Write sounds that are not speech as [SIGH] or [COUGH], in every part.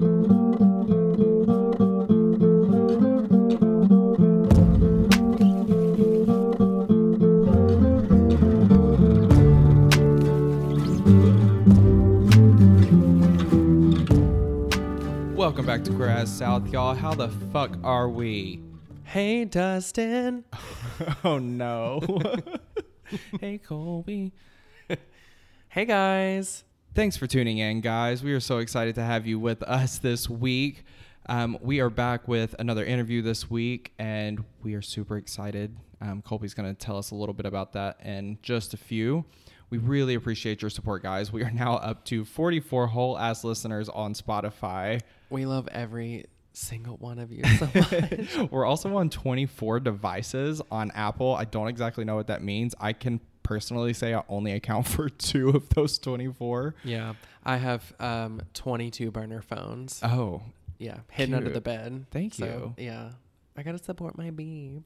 Welcome back to Queer As South, y'all. How the fuck are we? Hey, Dustin. [LAUGHS] oh no. [LAUGHS] hey, Colby. Hey, guys. Thanks for tuning in, guys. We are so excited to have you with us this week. Um, we are back with another interview this week, and we are super excited. Um, Colby's going to tell us a little bit about that in just a few. We really appreciate your support, guys. We are now up to 44 whole ass listeners on Spotify. We love every single one of you so [LAUGHS] much. We're also on 24 devices on Apple. I don't exactly know what that means. I can personally say I only account [LAUGHS] for two of those 24. yeah. I have um, 22 burner phones. Oh, yeah. Hidden under the bed. Thank So, yeah. I got to support my beeb.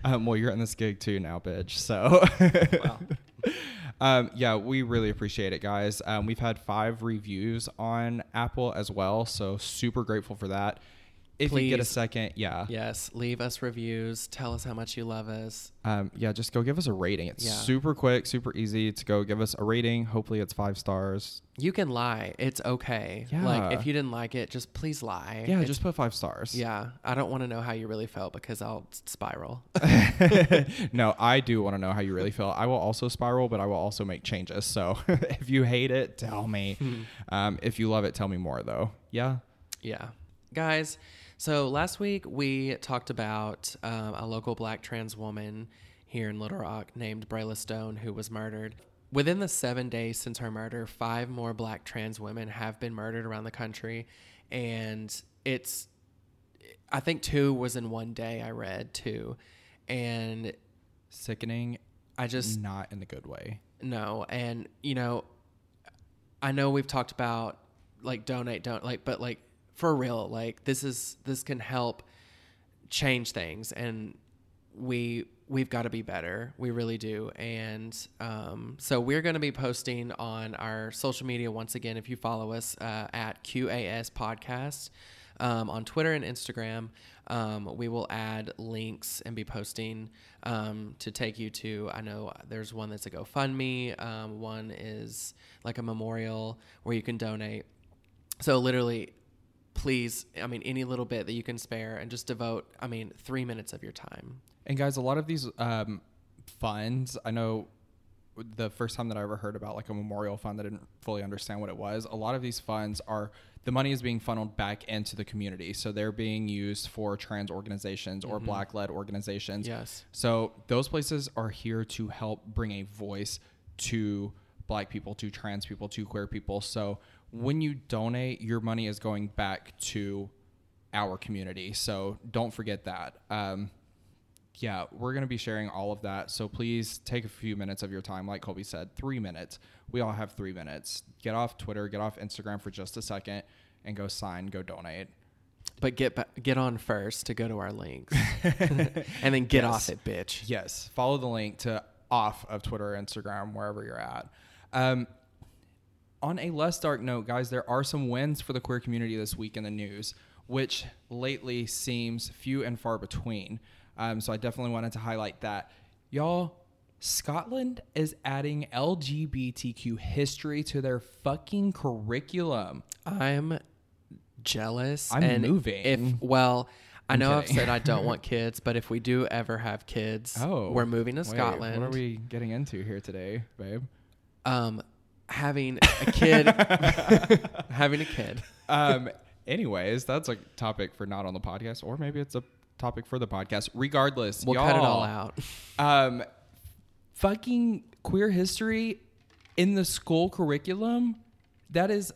[LAUGHS] um, well, you're in this gig too now, bitch. So, Wow. [LAUGHS] um, yeah, we really appreciate it, guys. Um, we've had five reviews on Apple as well, so super grateful for that. If you get a second, yeah, yes. Leave us reviews. Tell us how much you love us. um, yeah, just go give us a rating. It's Yeah. super quick, super easy to go give us a rating. Hopefully, it's five stars. You can lie. It's okay. Like, Yeah. if you didn't like it, just please lie. Yeah, It's- just put five stars. Yeah. I don't want to know how you really felt because I'll spiral. [LAUGHS] [LAUGHS] no, I do want to know how you really feel. I will also spiral, but I will also make changes. So [LAUGHS] if you hate it, tell me. um, if you love it, tell me more, though. Yeah. Yeah. Guys, so last week we talked about um, a local black trans woman here in Little Rock named Brayla Stone who was murdered. Within the seven days since her murder, five more black trans women have been murdered around the country. And it's, I think two was in one day, I read two. And Sickening, I just, not in the good way. no. And, you know, I know we've talked about like donate, don't like, but like for real, like this is, this can help change things and we, we've got to be better. We really do. And um, so we're going to be posting on our social media once again. If you follow us uh, at QAS Podcast um, on Twitter and Instagram, um, we will add links and be posting um, to take you to. I know there's one that's a GoFundMe, um, one is like a memorial where you can donate. So literally, please, I mean, any little bit that you can spare and just devote, I mean, three minutes of your time. And guys, a lot of these um, funds, I know the first time that I ever heard about like a memorial fund, I didn't fully understand what it was. A lot of these funds are the money is being funneled back into the community, so they're being used for trans organizations or black-led organizations. Yes. So those places are here to help bring a voice to black people, to trans people, to queer people. So when you donate, your money is going back to our community. So don't forget that. Um, yeah, we're going to be sharing all of that. So please take a few minutes of your time. Like Colby said, three minutes. We all have three minutes. Get off Twitter, get off Instagram for just a second, and go sign, go donate. But get ba- get on first to go to our links, [LAUGHS] and then get Yes. off it, bitch. Yes, follow the link to off of Twitter, Instagram, wherever you're at. Um, on a less dark note, guys, there are some wins for the queer community this week in the news, which lately seems few and far between. Um, so I definitely wanted to highlight that. Y'all, Scotland is adding LGBTQ history to their fucking curriculum. I'm jealous. I'm and moving. If well, I I'm know I've said I don't [LAUGHS] want kids, but if we do ever have kids, Oh, we're moving to wait, Scotland. What are we getting into here today, babe? Um, having a kid, [LAUGHS] having a kid. um anyways that's a topic for not on the podcast or maybe it's a topic for the podcast regardless We'll cut it all out. um fucking queer history in the school curriculum that is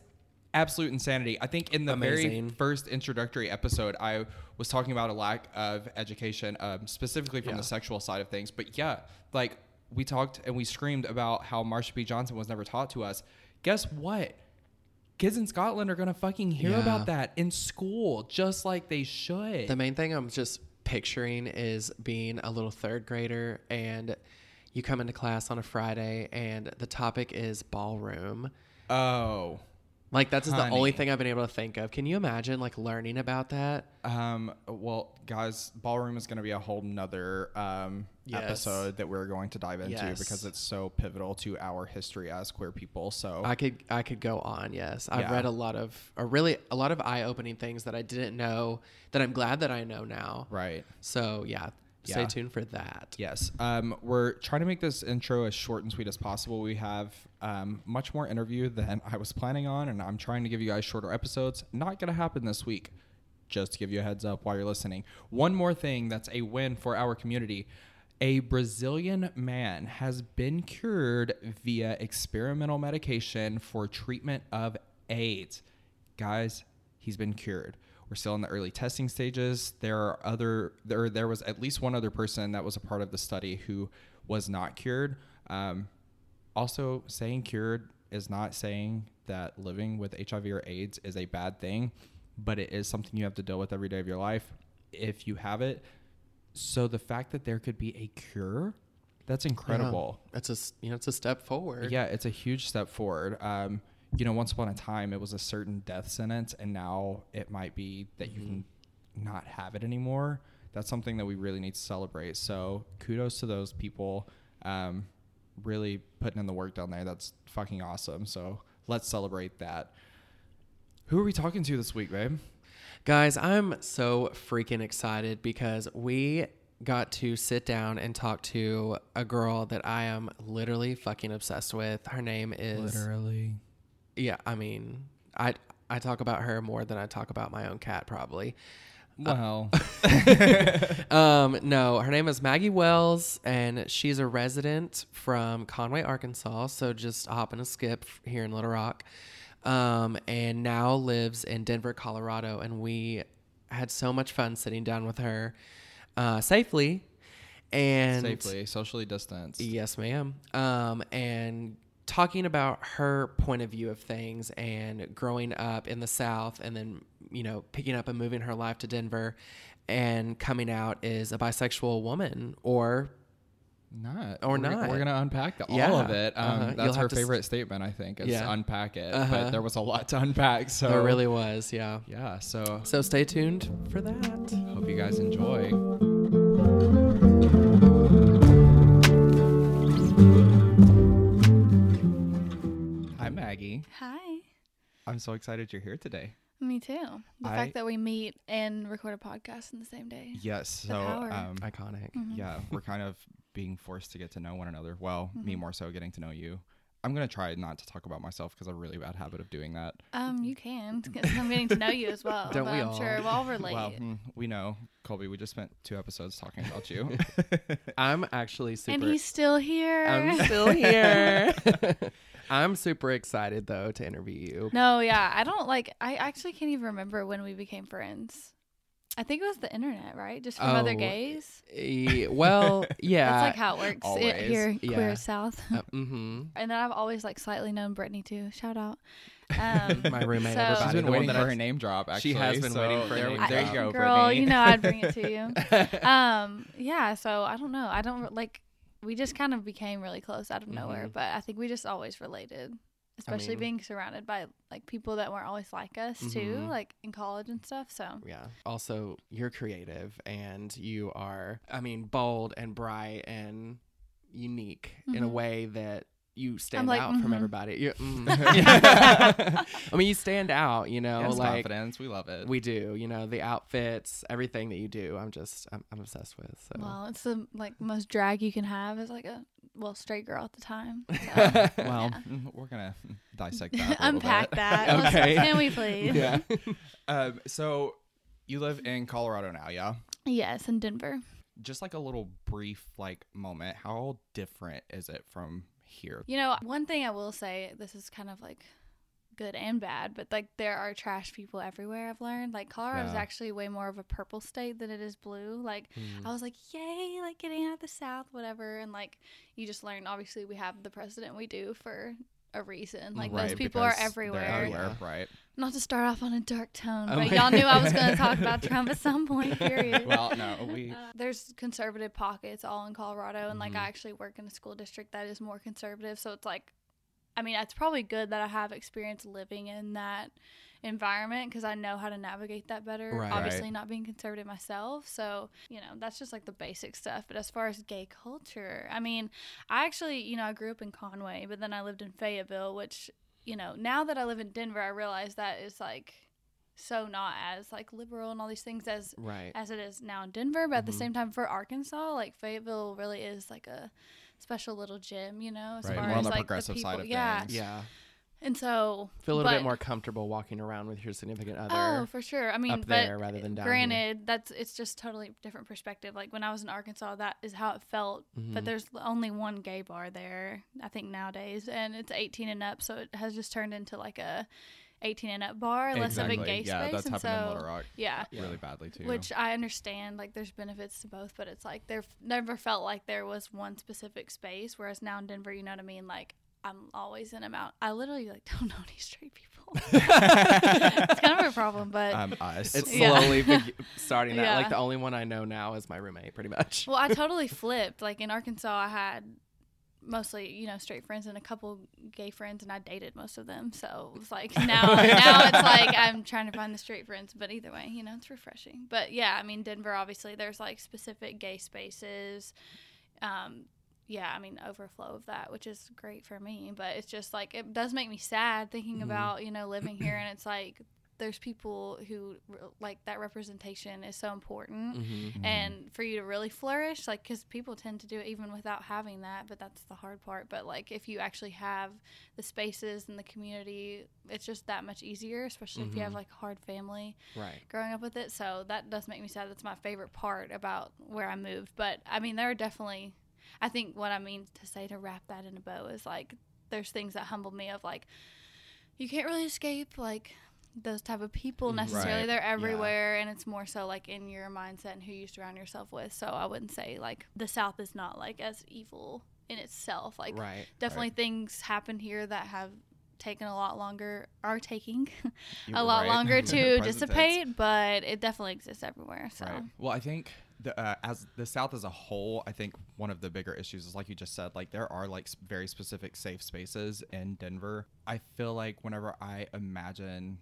absolute insanity i think in the very first introductory episode i was talking about a lack of education um, specifically from Yeah. the sexual side of things but yeah like we talked and we screamed about how marsha p johnson was never taught to us guess what kids in Scotland are gonna fucking hear Yeah. about that in school, just like they should. The main thing I'm just picturing is being a little third grader and you come into class on a Friday and the topic is ballroom. oh, Like that's the only thing I've been able to think of. Can you imagine like learning about that? Um, well, guys, ballroom is going to be a whole nother um, Yes. episode that we're going to dive into Yes. because it's so pivotal to our history as queer people. So, I could I could go on. Yes, I've Yeah. read a lot of, or really a lot of eye opening things that I didn't know that I'm glad that I know now. right. So yeah, stay tuned for that. Yes. Um, we're trying to make this intro as short and sweet as possible. We have um, much more interview than I was planning on, and I'm trying to give you guys shorter episodes. Not going to happen this week. Just to give you a heads up while you're listening. One more thing that's a win for our community. A Brazilian man has been cured via experimental medication for treatment of AIDS. Guys, he's been cured. We're still in the early testing stages. There are other there there was at least one other person that was a part of the study who was not cured. Um, also, saying cured is not saying that living with HIV or AIDS is a bad thing, but it is something you have to deal with every day of your life if you have it. So the fact that there could be a cure, that's incredible. Yeah. It's a you know it's a step forward. Yeah, it's a huge step forward. Um, you know, once upon a time, it was a certain death sentence, and now it might be that you can not have it anymore. That's something that we really need to celebrate. So, kudos to those people um, really putting in the work down there. That's fucking awesome. So, let's celebrate that. Who are we talking to this week, babe? Guys, I'm so freaking excited because we got to sit down and talk to a girl that I am literally fucking obsessed with. Her name is Literally. Yeah, I mean, I I talk about her more than I talk about my own cat probably. Well, [LAUGHS] [LAUGHS] Um, no, her name is Maggie Wells, and she's a resident from Conway, Arkansas. So just a hop and a skip here in Little Rock, um, and now lives in Denver, Colorado. And we had so much fun sitting down with her uh, safely, and safely, socially distanced. Yes, ma'am. Um, and talking about her point of view of things and growing up in the South and then, you know, picking up and moving her life to Denver and coming out as a bisexual woman or Not Or We're gonna- not. We're gonna unpack the, all Yeah. of it. Um, Uh-huh. That's her to s- favorite statement, I think, is Yeah. unpack it. Uh-huh. But there was a lot to unpack, so there really was. Yeah. yeah. So So stay tuned for that. hope you guys enjoy. Hi, Hi. I'm so excited you're here today. Me too. The I- fact that we meet and record a podcast in the same day. Yes. So um, Iconic. Mhm. yeah, we're kind of being forced to get to know one another. Well, me Mhm. more so getting to know you. I'm gonna try not to talk about myself because I have a really bad habit of doing that. Um, you can because I'm getting to know you as well. Don't but we I'm all? sure we'll all relate. Well, mm, we know, Colby. We just spent two episodes talking about you. [LAUGHS] I'm actually super. and he's still here. I'm still [LAUGHS] here. [LAUGHS] I'm super excited though to interview you. no, yeah, I don't like. I actually can't even remember when we became friends. I think it was the internet, right? Just from other Oh, gays. Eh, well, [LAUGHS] yeah. That's like how it works i- always. here, Yeah. queer South. Uh, mm-hmm. [LAUGHS] and then I've always like slightly known Brittany too. Shout out. [LAUGHS] Um, My roommate, so- everybody. She's been the waiting that for I- her name drop. Actually, She has been so waiting for a there, name there you go, girl, Brittany. you know I'd bring it to you. um, yeah. So I don't know. I don't like. We just kind of became really close out of nowhere, Mhm. but I think we just always related, especially mean- being surrounded by like people that weren't always like us too, Mhm. like in college and stuff. So Yeah. Also, you're creative and you are, I mean, bold and bright and unique in a Mhm. way that you stand like, out from mhm. everybody. [LAUGHS] Mm. [LAUGHS] I mean, you stand out, you know, Yes, like confidence. We love it. we do, you know, the outfits, everything that you do. I'm just, I'm, I'm obsessed with. So. well, it's the like most drag you can have as like a well straight girl at the time. So. [LAUGHS] well, Yeah. mm, we're gonna dissect that. Unpack bit. that. Okay. Can we please? yeah. Um, so you live in Colorado now, yeah? Yes, in Denver. Just like a little brief like moment. How different is it from here? You know, one thing I will say, this is kind of like good and bad, but like there are trash people everywhere. I've learned like Colorado is Yeah. actually way more of a purple state than it is blue. Like Mm. I was like, yay, like getting out of the South, whatever. And like you just learn, obviously, we have the president we do for a reason. Like those people are everywhere. everywhere, right? Not to start off on a dark tone, Oh but [LAUGHS] y'all knew I was going to talk about Trump at some point. Period. [LAUGHS] Well, no, we Uh, there's conservative pockets all in Colorado, and like Mhm. I actually work in a school district that is more conservative, so it's like I mean, it's probably good that I have experience living in that environment because I know how to navigate that better. Right. Obviously, not being conservative myself. So, you know, that's just like the basic stuff. But as far as gay culture, I mean, I actually, you know, I grew up in Conway, but then I lived in Fayetteville, which, you know, now that I live in Denver, I realize that is like so not as like liberal and all these things as Right. as it is now in Denver, but at the Mhm. same time for Arkansas, like Fayetteville really is like a special little gym, you know, as Right, far more on as the like progressive the side people, of yeah. things. Yeah. And so Feel a little but- bit more comfortable walking around with your significant other Oh, for sure. I mean, up but there rather than down here. granted, that's it's just totally different perspective. Like when I was in Arkansas, that is how it felt. But Mhm. there's only one gay bar there, I think nowadays, and it's 18 and up, so it has just turned into like a 18 and up bar, less of a gay yeah, space. that's and happened in so, Little Rock yeah. Yeah. really badly too. Which I understand, like there's benefits to both, but it's like there never felt like there was one specific space. Whereas now in Denver, you know what I mean? Like I'm always in amount. I literally like [LAUGHS] don't know any straight people. [LAUGHS] it's kind of a problem, but um, us. It's Yeah. slowly beg- starting that. Like the only one I know now is my roommate, pretty much. well, I [LAUGHS] totally flipped. Like in Arkansas, I had mostly you know straight friends and a couple gay friends, and I dated most of them. So it was like now now it's like I'm trying to find the straight friends. But either way, you know, it's refreshing. But yeah, I mean Denver, obviously, there's like specific gay spaces. Um, yeah, I mean overflow of that, which is great for me. But it's just like it does make me sad thinking Mhm. about you know living here, [CLEARS THROAT] and it's like there's people who like that representation is so important Mm-hmm. and for you to really flourish like because people tend to do it even without having that but that's the hard part but like if you actually have the spaces and the community it's just that much easier especially if you have Mhm. like a hard family Right. growing up with it so that does make me sad that's my favorite part about where i moved but i mean there are definitely i think what i mean to say to wrap that in a bow is like there's things that humble me of like you can't really escape like those type of people Mhm. necessarily Right. they're Yeah. everywhere and it's more so like in your mindset and who you surround yourself with so i wouldn't say like the south is not like as evil in itself like right. definitely things happen here that have taken a lot longer are taking [LAUGHS] a lot right. longer [LAUGHS] to tense. dissipate but it definitely exists everywhere so Right. Well, I think the, uh, as the South as a whole, I think one of the bigger issues is like you just said, like there are like very specific safe spaces in Denver. I feel like whenever I imagine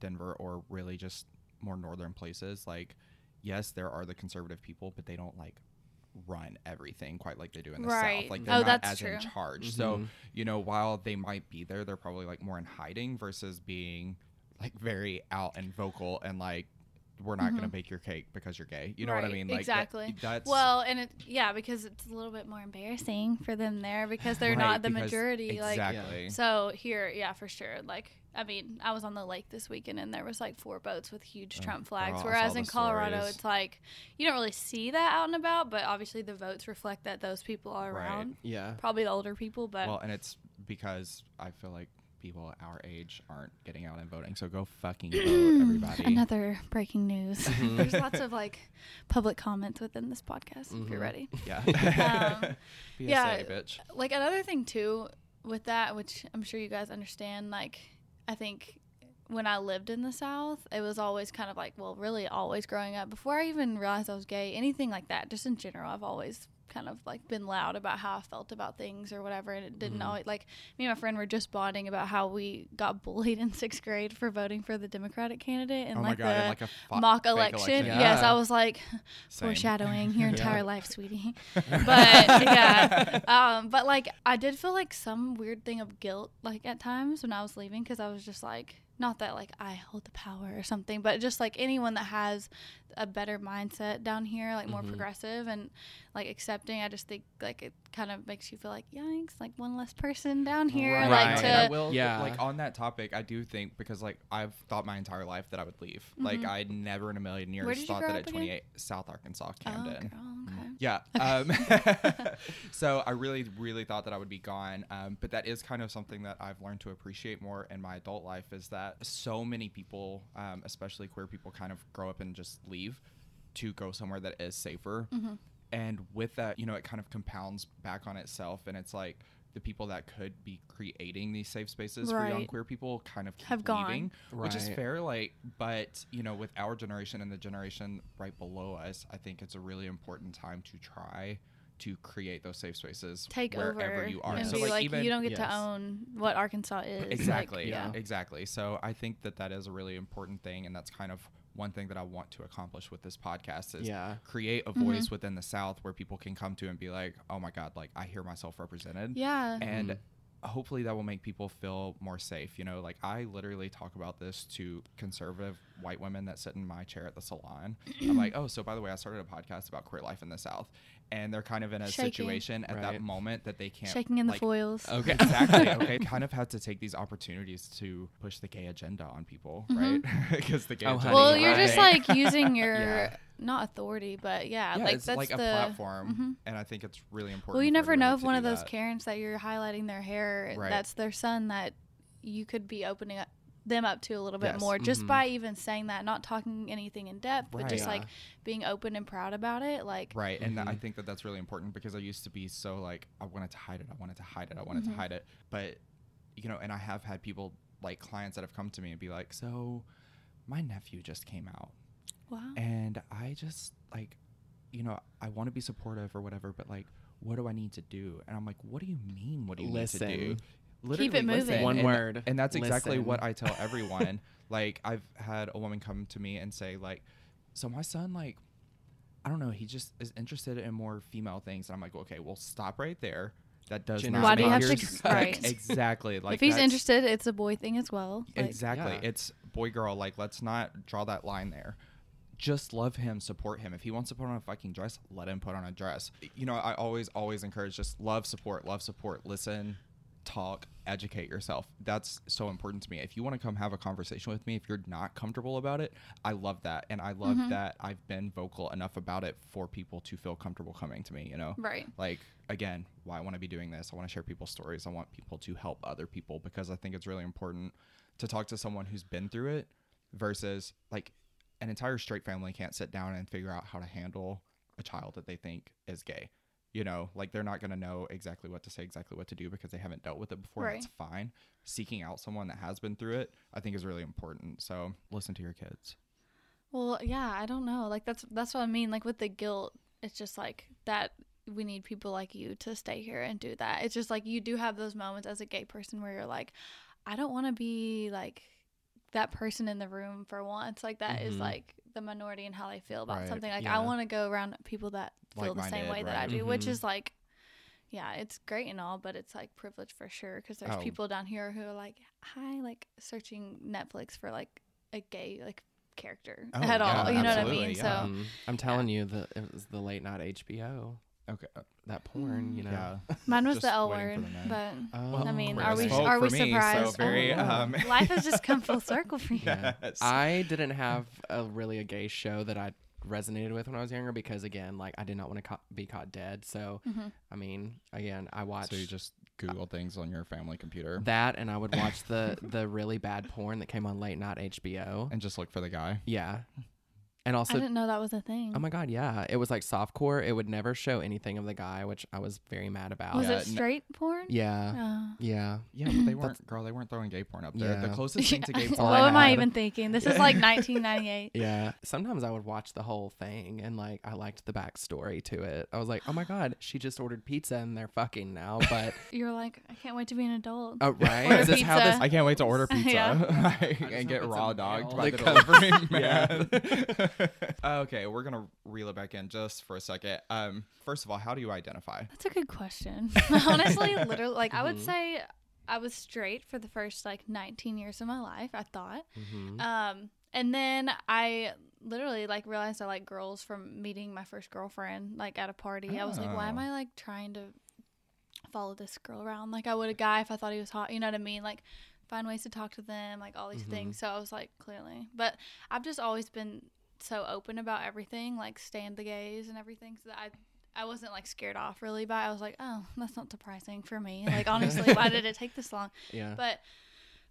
Denver or really just more northern places, like yes, there are the conservative people, but they don't like run everything quite like they do in the Right. South. Like they're Oh, not that's as in charge. So Mhm. you know, while they might be there, they're probably like more in hiding versus being like very out and vocal and like we're not gonna Mhm. bake your cake because you're gay. You know what I mean? Like that- exactly. that's well and it yeah because it's a little bit more embarrassing for them there because they're right, not the because- majority like exactly. So here, yeah, for sure. Like, I mean, I was on the lake this weekend and there was like four boats with huge Oh, Trump flags. I Whereas in Colorado, stories. it's like you don't really see that out and about, but obviously the votes reflect that those people are Right. around. Yeah. Probably the older people, but well, and it's because I feel like people our age aren't getting out and voting. So go fucking [CLEARS THROAT] vote, everybody. another breaking news. [LAUGHS] Mhm. There's lots of like public comments within this podcast. If you're Mhm. ready. yeah. Um, [LAUGHS] yeah. bitch. like another thing too with that which i'm sure you guys understand like i think when i lived in the south it was always kind of like well really always growing up before i even realized i was gay anything like that just in general i've always kind of like been loud about how i felt about things or whatever and it didn't Mhm. always like me and my friend were just bonding about how we got bullied [LAUGHS] in sixth grade for voting for the democratic candidate in oh like god, the and like a fa- mock election. election. Yes, I was like Same. foreshadowing your [LAUGHS] Yeah. entire life, sweetie. [LAUGHS] But yeah, um, but like I did feel like some weird thing of guilt, like at times when I was leaving, because I was just like, not that like I hold the power or something, but just like anyone that has a better mindset down here, like more Mhm. progressive and like accepting. I just think like it kind of makes you feel like yikes, like one less person down here, Right. like And I will, Yeah. like on that topic, I do think because like I've thought my entire life that I would leave. Like Mhm. I never in a million years Where did you thought that up at again? 28 South Arkansas, Camden. Oh, girl, okay. Yeah. [LAUGHS] Um, [LAUGHS] so I really, really thought that I would be gone. Um, but that is kind of something that I've learned to appreciate more in my adult life is that so many people, um, especially queer people, kind of grow up and just leave to go somewhere that is safer. Mhm. And with that, you know, it kind of compounds back on itself. And it's like the people that could be creating these safe spaces for young queer people kind of keep Have gone. leaving, which is fair. Like, but you know, with our generation and the generation right below us, I think it's a really important time to try to create those safe spaces Take wherever over you are. and So be like, like, even you don't get yes. to own what Arkansas is. Like, exactly yeah. exactly so i think that that is a really important thing and that's kind of one thing that i want to accomplish with this podcast is Yeah. create a Mm-hmm. voice within the south where people can come to and be like oh my god like i hear myself represented Yeah. and Mm-hmm. Hopefully that will make people feel more safe you know like i literally talk about this to conservative white women that sit in my chair at the salon i'm like oh so by the way i started a podcast about queer life in the south and they're kind of in a Shaking. situation at that moment that they can't Shaking in the like, foils. Okay, [LAUGHS] exactly. Okay, kind of had to take these opportunities to push the gay agenda on people, mm-hmm. right? [LAUGHS] Because the gay Oh, agenda. Well, you're just like using your [LAUGHS] Yeah. Not authority, but yeah, yeah, like it's that's like a the platform, Mhm. and I think it's really important. Well, you never know if one of those that. Karens that you're highlighting their hair, Right. that's their son that you could be opening up them up to a little bit Yes. more just Mhm. by even saying that, not talking anything in depth, but just Right. like being open and proud about it. Like, Right, and I Mhm. think that that's really important because I used to be so like I wanted to hide it, I wanted to hide it, I wanted Mhm. to hide it, but you know, and I have had people like clients that have come to me and be like, "So, my nephew just came out, wow. and I just like, you know, I want to be supportive or whatever, but like, what do I need to do?" And I'm like, "What do you mean? What do you need to do?" Listen. Literally it moving. listen. One And- word. and that's exactly Listen. what I tell [LAUGHS] everyone. like, I've had a woman come to me and say, like, "So my son, like, I don't know, he just is interested in more female things." And I'm like, "Okay, well, stop right there." That does Gender not. Why do you have to- right. [LAUGHS] Exactly. Like if he's interested, it's a boy thing as well. Like, Exactly. Yeah. It's boy girl. Like, let's not draw that line there. Just love him, support him. If he wants to put on a fucking dress, let him put on a dress. You know, I always, always encourage just love, support, love, support, listen, talk, educate yourself. That's so important to me. If you want to come have a conversation with me, if you're not comfortable about it, I love that. And I love Mhm. that I've been vocal enough about it for people to feel comfortable coming to me, you know? Right. like again why i want to be doing this i want to share people's stories i want people to help other people because i think it's really important to talk to someone who's been through it versus like an entire straight family can't sit down and figure out how to handle a child that they think is gay you know like they're not going to know exactly what to say exactly what to do because they haven't dealt with it before Right. that's fine seeking out someone that has been through it i think is really important so listen to your kids Well, yeah, I don't know. Like that's that's what I mean. Like with the guilt, it's just like that. We need people like you to stay here and do that. It's just like you do have those moments as a gay person where you're like, I don't want to be like that person in the room for once. Like that is Mhm. like the minority and how they feel about Right. something. Like Yeah. I want to go around people that feel the same Like-minded, way that I do, which Mhm. is like. Yeah, it's great and all, but it's like privilege for sure because there's Oh. people down here who are like, hi, like searching Netflix for like a gay like character Oh, at yeah, all. You know what I mean? yeah. So Mhm. I'm telling you that it was the late night HBO. Okay uh, That porn, you know. yeah [LAUGHS] mine was Just the L word, the but Oh, I mean, are we are we for me, so surprised? very, Oh, um, [LAUGHS] life has just come full circle for you. [LAUGHS] yes. I didn't have a really a gay show that I resonated with when I was younger because again, like I did not want to ca- be caught dead. So, Mhm. I mean, again, I watched so you just google things on your family computer that, and I would watch the the really bad porn that came on late night HBO. and just look for the guy. Yeah, and also, I didn't know that was a thing. Oh my god, yeah. It was like softcore. It would never show anything of the guy, which I was very mad about. was Yeah, it n- straight porn? Yeah. Oh. Yeah. Yeah, but they [LAUGHS] weren't, girl. They weren't throwing gay porn up there. The closest thing to gay [LAUGHS] porn. what I am I even thinking? This is like [LAUGHS] 1998. Yeah. Sometimes I would watch the whole thing and like I liked the backstory to it. I was like, oh my God, [SIGHS] she just ordered pizza and they're fucking now. But You're like, I can't wait to be an adult. oh right. Is this how this pizza. I can't wait to order pizza Yeah. and get raw dogged by the Like, delivery man. [LAUGHS] okay, we're gonna reel it back in just for a second. Um, first of all, how do you identify? That's a good question. [LAUGHS] Honestly, literally, like I would Mhm. say I was straight for the first like 19 years of my life. I thought. Mhm. Um, and then I literally like realized I like girls from meeting my first girlfriend like at a party. I was like, why am Oh. I like trying to follow this girl around like I would a guy if I thought he was hot? You know what I mean? Like find ways to talk to them, like all these Mhm. things. So I was like, clearly, but I've just always been so open about everything, like stand the gays and everything, so that I. I wasn't like scared off really by it. I was like, oh, that's not surprising for me. [LAUGHS] Like honestly, why did it take this long? yeah. But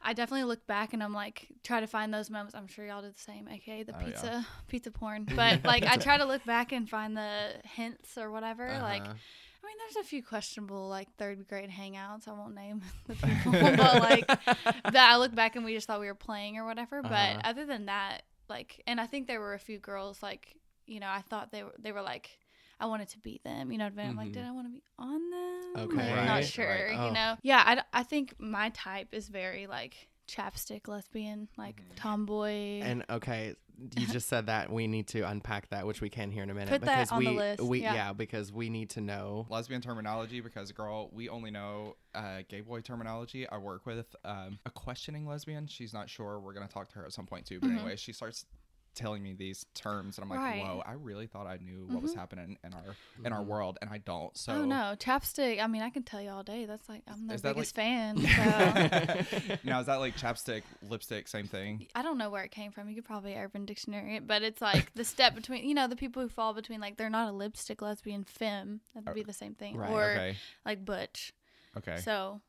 I definitely look back and I'm like try to find those moments. I'm sure y'all did the same, aka the Oh, yeah. pizza pizza porn. [LAUGHS] But like I try to look back and find the hints or whatever. Like Uh-huh. I mean, there's a few questionable like third grade hangouts. I won't name [LAUGHS] the people, but like that I look back and we just thought we were playing or whatever. Uh-huh. But other than that, like, and I think there were a few girls like you know I thought they were they were like. I wanted to be them. You know, but I'm like, Mhm. did I want to be on them? Okay. Like, Right, not right. sure. Oh. You know, yeah. I, I think my type is very like chapstick lesbian, like Mhm. tomboy. And okay, you just said that we need to unpack that, which we can here in a minute. Put that because on we, the list, We yeah. because we need to know. lesbian terminology because girl we only know uh, gay boy terminology i work with um, a questioning lesbian she's not sure we're going to talk to her at some point too but Mhm. anyway she starts telling me these terms and i'm like Right. whoa i really thought i knew what was Mhm. happening in our in our Mhm. world and i don't so oh no, chapstick. I mean, I can tell you all day. That's like I'm the Is biggest like- fan. [LAUGHS] So. [LAUGHS] now is that like chapstick lipstick same thing I don't know where it came from. You could probably Urban Dictionary it, but it's like the step between, you know, the people who fall between like they're not a lipstick lesbian femme. That would be the same thing, Right, or okay like butch. okay So,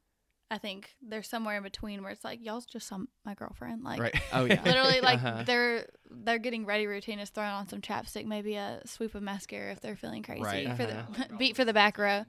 I think there's somewhere in between where it's like y'all's just some my girlfriend, like right Oh yeah. [LAUGHS] literally like Uh-huh. their their getting ready routine is throwing on some chapstick, maybe a swoop of mascara if they're feeling crazy Right. for Uh-huh. the [LAUGHS] beat for the back row. [LAUGHS]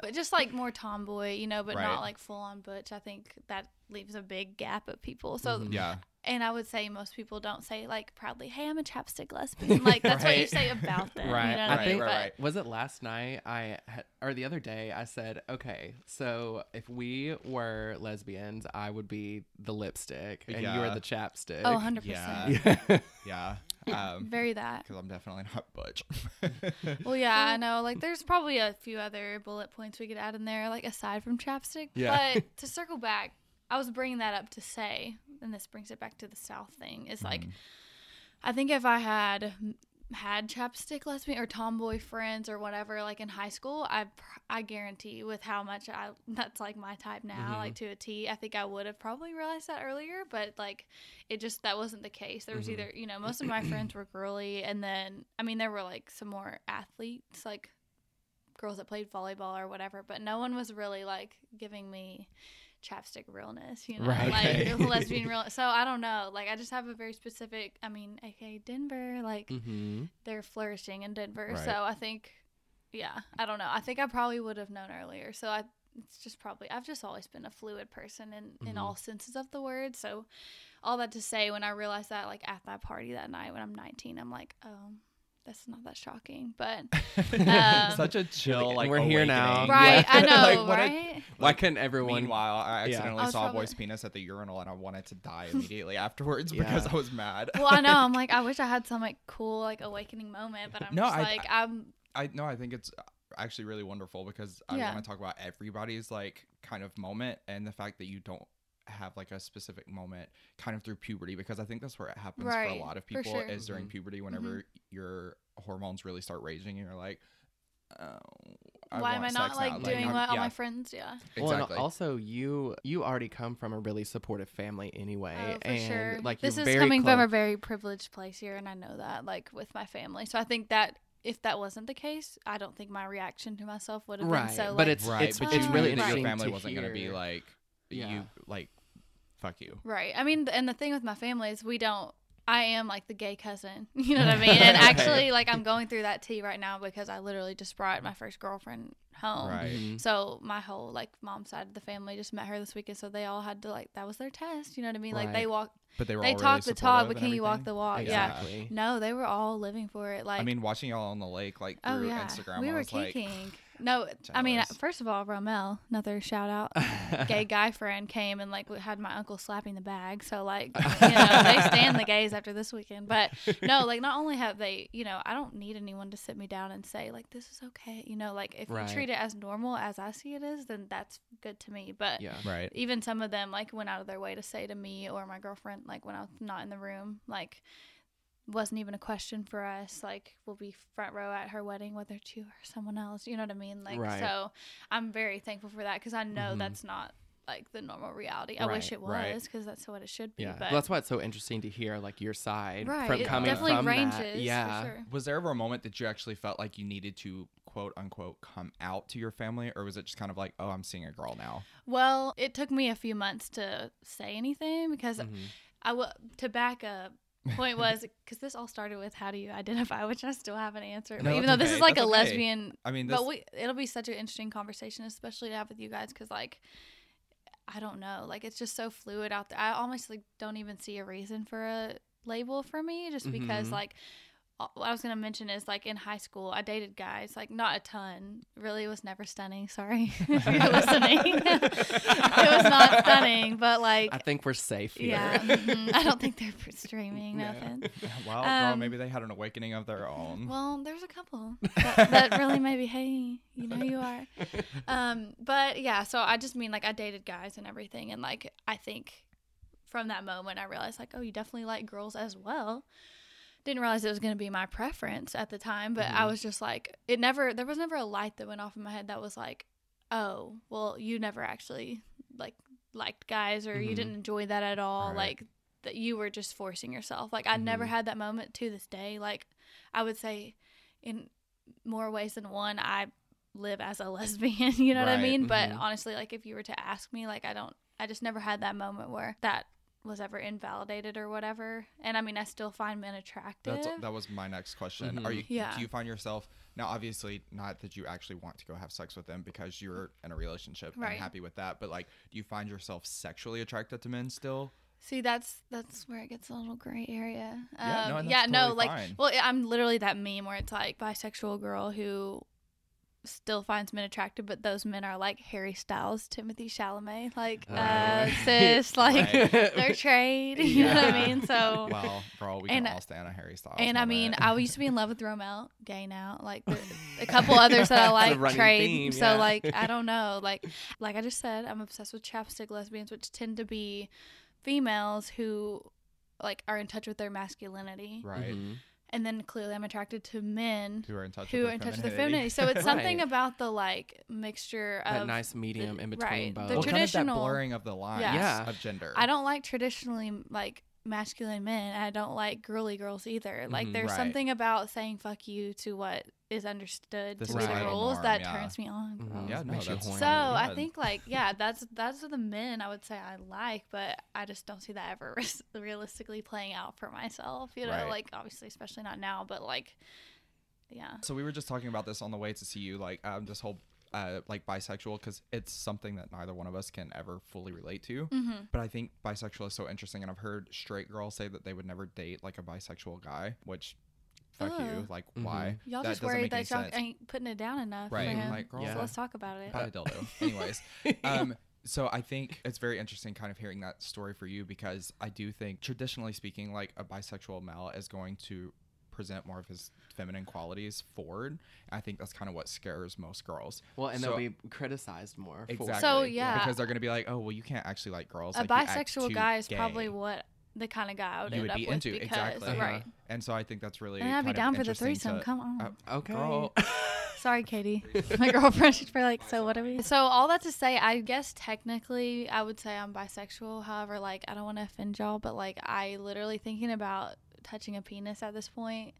But just like more tomboy, you know, but Right. not like full on butch. I think that leaves a big gap of people. So Mhm. yeah and I would say most people don't say like proudly, "Hey, I'm a chapstick lesbian." [LAUGHS] Like that's what you say about them, Right. You know I what I mean? think- But- right. Was it last night? I had, or the other day, I said, okay, so if we were lesbians, I would be the lipstick and you are the chapstick. Oh, 100 percent. yeah. [LAUGHS] yeah um Very that. because i'm definitely not butch [LAUGHS] Well, yeah, I know. Like, there's probably a few other bullet points we could add in there, like aside from chapstick. Yeah. But to circle back, I was bringing that up to say, and this brings it back to the South thing. Is like, Mhm. I think if I had had chapstick lesbian or tomboy friends or whatever like in high school i i guarantee with how much i [LAUGHS] that's like my type now Mhm. like to a t i think i would have probably realized that earlier but like it just that wasn't the case there was Mhm. either you know most of my friends were girly and then i mean there were like some more athletes like girls that played volleyball or whatever but no one was really like giving me chapstick realness, you know, Right. like [LAUGHS] lesbian [LAUGHS] real. So I don't know. Like I just have a very specific. I mean, aka Denver, like Mm-hmm. they're flourishing in Denver. Right. So I think, yeah, I don't know. I think I probably would have known earlier. So I, it's just probably I've just always been a fluid person in in Mhm. all senses of the word. So all that to say, when I realized that, like at that party that night when I'm 19, I'm like, oh, that's not that shocking, but. [LAUGHS] Um, Such a chill, like We're here now. awakening. Right, I [LAUGHS] know, Like, what a- right? Why couldn't everyone? Meanwhile, I Yeah. accidentally I was saw a boy's penis at the urinal and I wanted to die [LAUGHS] immediately afterwards because I was mad. well, I know. I'm like, I wish I had some like cool like awakening moment, but I'm No, just I- like, I'm I no, I think it's actually really wonderful because I Yeah. want to talk about everybody's like kind of moment and the fact that you don't have like a specific moment kind of through puberty because I think that's where it happens for a lot of people sure. Mm-hmm. is during Mhm. puberty whenever your hormones really start raging and you're like, oh, I why am I not like now." doing I'm- what all yeah, my friends? Yeah. Well, and also you you already come from a really supportive family anyway, Oh, for and sure. like this you're is very coming from a very privileged place here, and I know that, like with my family. So I think that if that wasn't the case, I don't think my reaction to myself would have right, been so. but like, it's right, it's but it's you really that interesting your family wasn't gonna be like Yeah. you like fuck you. right. I mean, and the thing with my family is we don't. I am like the gay cousin. [LAUGHS] You know what I [LAUGHS] mean? And Okay. actually, like I'm going through that tea right now because I literally just brought my first girlfriend home. Right. Mhm. So my whole like mom side of the family just met her this weekend, so they all had to like that was their test. You know what I mean? Like they walked. But they were they all talk really the talk, supportive but and can you walk the walk? Yeah. No, they were all living for it. Like I mean, watching y'all on the lake like oh through yeah, Instagram, we I were was like, kicking. no, I mean, first of all, Romel, another shout out, gay [LAUGHS] guy friend came and like had my uncle slapping the bag. So like, [LAUGHS] you know, they stand the gays after this weekend. But no, like not only have they, you know, I don't need anyone to sit me down and say like this is okay. You know, like if Right. you treat it as normal as I see it is, then that's good to me. But yeah. right. even some of them like went out of their way to say to me or my girlfriend like when I was not in the room like wasn't even a question for us like we'll be front row at her wedding whether it's you or someone else you know what I mean like Right. so I'm very thankful for that because I know Mhm. that's not like the normal reality I wish it was right. because that's what it should be Yeah, but well, that's why it's so interesting to hear like your side right from it coming definitely from ranges that. for Yeah, sure. Was there ever a moment that you actually felt like you needed to quote unquote come out to your family, or was it just kind of like, oh, I'm seeing a girl now? well it took me a few months to say anything because Mhm. I will to back up. [LAUGHS] Point was because this all started with how do you identify, which I still haven't answered. No, even though this is like That's a okay. lesbian, I mean, this, but we it'll be such an interesting conversation, especially to have with you guys, because like I don't know, like it's just so fluid out there. I almost like don't even see a reason for a label for me, just because Mhm. like what I was gonna mention is like in high school, I dated guys, like not a ton. Really, was never stunning. Sorry if you're listening. it was not stunning, but like, I think we're safe here. yeah, [LAUGHS] mhm. I don't think they're [LAUGHS] streaming. No Yeah. offense. well, girl, Um, maybe they had an awakening of their own. Well, there's a couple that, that really maybe, hey, you know you are. [LAUGHS] Um, but yeah, so I just mean like I dated guys and everything, and like I think from that moment I realized like, oh, you definitely like girls as well. Didn't realize it was going to be my preference at the time, but I Mhm. was just like, it never. There was never a light that went off in my head that was like, oh, well, you never actually like liked guys or you Mhm. didn't enjoy that at all. Right. Like that you were just forcing yourself. Like I never Mhm. had that moment to this day. Like I would say in more ways than one, I live as a [LAUGHS] lesbian. You know what I mean? But Mhm. honestly, like if you were to ask me, like I don't, I just never had that moment where that was ever invalidated or whatever. And I mean, I still find men attractive. That's that was my next question. Are Mhm. you Yeah. do you find yourself now obviously not that you actually want to go have sex with them because you're in a relationship Right. and happy with that, but like do you find yourself sexually attracted to men still? See, that's that's where it gets a little gray area. Um, Yeah, no, yeah, that's no, like, fine. well, I'm literally that meme where it's like bisexual girl who still finds men attractive, but those men are like Harry Styles, Timothée Chalamet, like uh, Right. [LAUGHS] sis, [LAUGHS] like Right. they're [LAUGHS] trade. You know what I mean? So. Well, girl, we And- can all stand a Harry Styles. and I mean. I used to be in love with Romel, gay now. Like the, a couple others that I like running trade. theme, so yeah. like I don't know. Like like I just said, I'm obsessed with chapstick lesbians, which tend to be females who like are in touch with their masculinity. right. Mhm. And then clearly I'm attracted to men Who are in touch who with are their in touch with their femininity. femininity. So it's [LAUGHS] something Right. about the like mixture of That nice medium in between right, both. the well, kind of that traditional- blurring of the lines Yeah. of gender. I don't like traditionally like masculine men. and I don't like girly girls either. Like Mhm. there's Right. something about saying fuck you to what is understood The to be the rules that yeah. turns me on. Mhm. Yeah, no, Makes you that's- horny. So I think like [LAUGHS] yeah, that's that's the men I would say I like, but I just don't see that ever [LAUGHS] res- realistically playing out for myself. You know, Right. like obviously, especially not now, but like, yeah, So we were just talking about this on the way to see you, like um, this whole uh, like bisexual, because it's something that neither one of us can ever fully relate to. mm-hmm. But I think bisexual is so interesting, and I've heard straight girls say that they would never date like a bisexual guy, which fuck you, Ugh. like Mhm. why? y'all That just doesn't worried that y'all sense. ain't putting it down enough Right, for him. like, girl, Yeah. So let's talk about it. Buy a dildo. [LAUGHS] Anyways, um, so I think it's very interesting kind of hearing that story for you because I do think traditionally speaking, like a bisexual male is going to present more of his feminine qualities forward. I think that's kind of what scares most girls. Well, and So- they'll be criticized more. for- Exactly. So, yeah. because they're going to be like, oh, well, you can't actually like girls. a like, bisexual guy is gay." probably what the kind of guy I would You end would up be with into, because exactly. Uh-huh. right. And so I think that's really. And I'd be down for the threesome. to- Come on. uh, Okay. Girl, [LAUGHS] Sorry, Katie. [LAUGHS] My girlfriend. She's probably like, so what are we? [LAUGHS] So all that to say, I guess technically I would say I'm bisexual. However, like I don't want to offend y'all, but like I literally thinking about touching a penis at this point.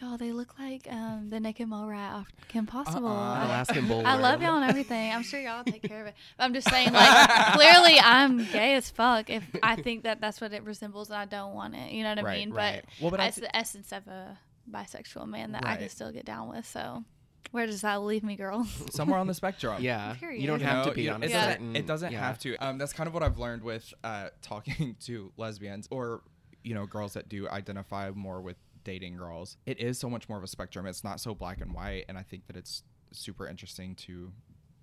Y'all, they look like um, the naked mole rat off Kim Possible. Uh-uh. I- Alaskan [LAUGHS] bull. I love y'all and everything. I'm sure y'all take care of it. But I'm just saying, like, [LAUGHS] clearly I'm gay as fuck if I think that that's what it resembles and I don't want it. You know what I Right, mean? right. But, Well, but I it's the essence of a bisexual man that I can still get down with. So, where does that leave me, girl? [LAUGHS] somewhere on the spectrum. Yeah. Period. You don't You have know, to be on a it Yeah. doesn't, certain. it doesn't yeah. have to. Um, that's kind of what I've learned with uh, talking to lesbians or you know girls that do identify more with dating girls. It is so much more of a spectrum. It's not so black and white, and I think that it's super interesting to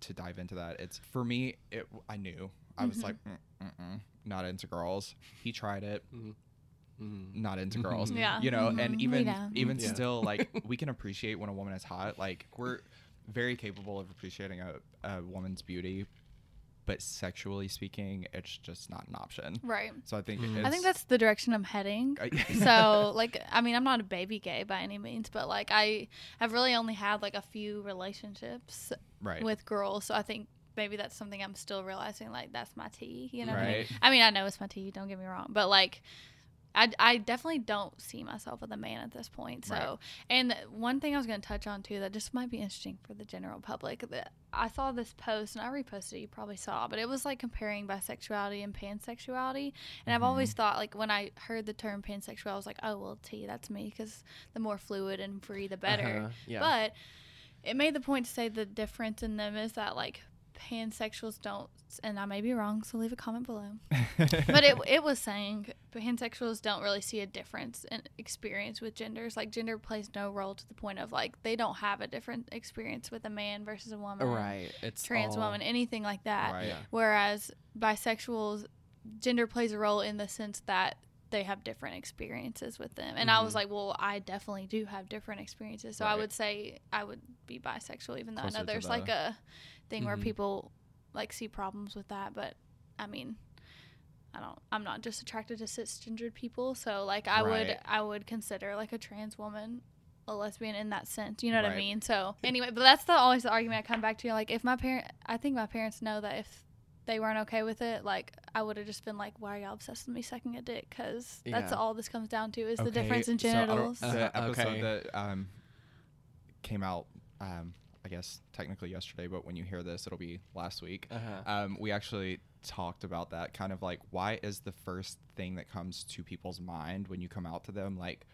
to dive into that. It's for me. It I knew I was Mhm. like mm, mm-mm, not into girls. He tried it. Mhm. Not into girls. [LAUGHS] Yeah. You know, and even know. even Yeah. still, like [LAUGHS] we can appreciate when a woman is hot. Like we're very capable of appreciating a, a woman's beauty, but sexually speaking, it's just not an option. right. So I think it's, I think that's the direction I'm heading. so [LAUGHS] like i mean i'm not a baby gay by any means but like i have really only had like a few relationships right. with girls so i think maybe that's something i'm still realizing like that's my tea you know what I, mean? Right. I mean i know it's my tea don't get me wrong but like I, I definitely don't see myself as a man at this point. So, Right. and one thing I was going to touch on too that just might be interesting for the general public. That I saw this post and I reposted it. You probably saw, but it was like comparing bisexuality and pansexuality. And I've always Mm-hmm. thought like when I heard the term pansexual, I was like, oh well, T, that's me because the more fluid and free, the better. Uh-huh, Yeah. But it made the point to say the difference in them is that like pansexuals don't, and I may be wrong, so leave a comment below. [LAUGHS] but it it was saying pansexuals don't really see a difference in experience with genders. Like gender plays no role to the point of like they don't have a different experience with a man versus a woman, Right. It's trans all- woman, anything like that. Right. Yeah. Whereas bisexuals, gender plays a role in the sense that they have different experiences with them. And I was Mhm. like, well, I definitely do have different experiences. So I would say I would be bisexual, even though Closer I know there's the- like a thing where Mhm. people like see problems with that. But I mean, I don't. I'm not just attracted to cisgendered people. So like, I would I would consider like a trans woman a lesbian in that sense. You know what I mean? So anyway, but that's the always the argument I come back to. Like if my parent, I think my parents know that if they weren't okay with it, like I would have just been like, "Why are y'all obsessed with me sucking a dick?" Because that's all this comes down to is the difference in so genitals. Uh, [LAUGHS] the episode okay. that um, came out, um, I guess technically yesterday, but when you hear this, it'll be last week. Uh-huh. Um, we actually talked about that kind of like why is the first thing that comes to people's mind when you come out to them like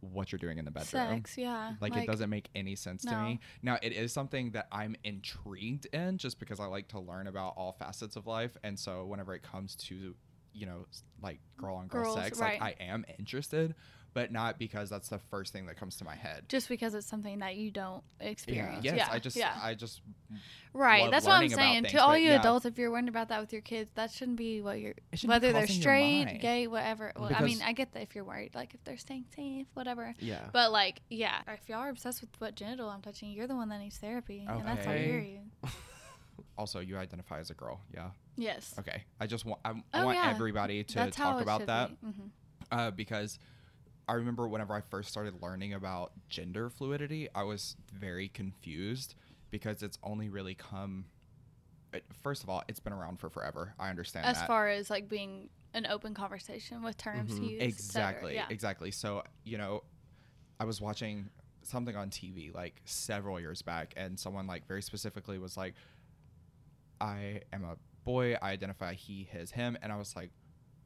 what you're doing in the bedroom. Sex, yeah. Like, it doesn't make any sense to me. Now it is something that I'm intrigued in just because I like to learn about all facets of life. And so whenever it comes to, you know, like girl on girl sex, right. like I am interested, but not because that's the first thing that comes to my head. Just because it's something that you don't experience. Yes, yeah, I just yeah. I just right. love That's what I'm saying. things, to all you yeah. adults, if you're worried about that with your kids, that shouldn't be what you're. It shouldn't be Whether they're straight, gay, whatever. Well, I mean, I get that if you're worried, like if they're staying safe, whatever. Yeah. But like, yeah, if y'all are obsessed with what genital I'm touching, you're the one that needs therapy, and that's on Okay. you. [LAUGHS] also you identify as a girl, yeah. Yes. Okay. I just want I, I Oh, want yeah. everybody to That's talk about that be. Mhm. uh, because I remember whenever I first started learning about gender fluidity, I was very confused because it's only really come. it- First of all, it's been around for forever. I understand As that. far as like being an open conversation with terms Mhm. used, exactly, Yeah. exactly. So you know, I was watching something on TV like several years back, and someone like very specifically was like, "I am a boy. I identify he, his, him," and I was like,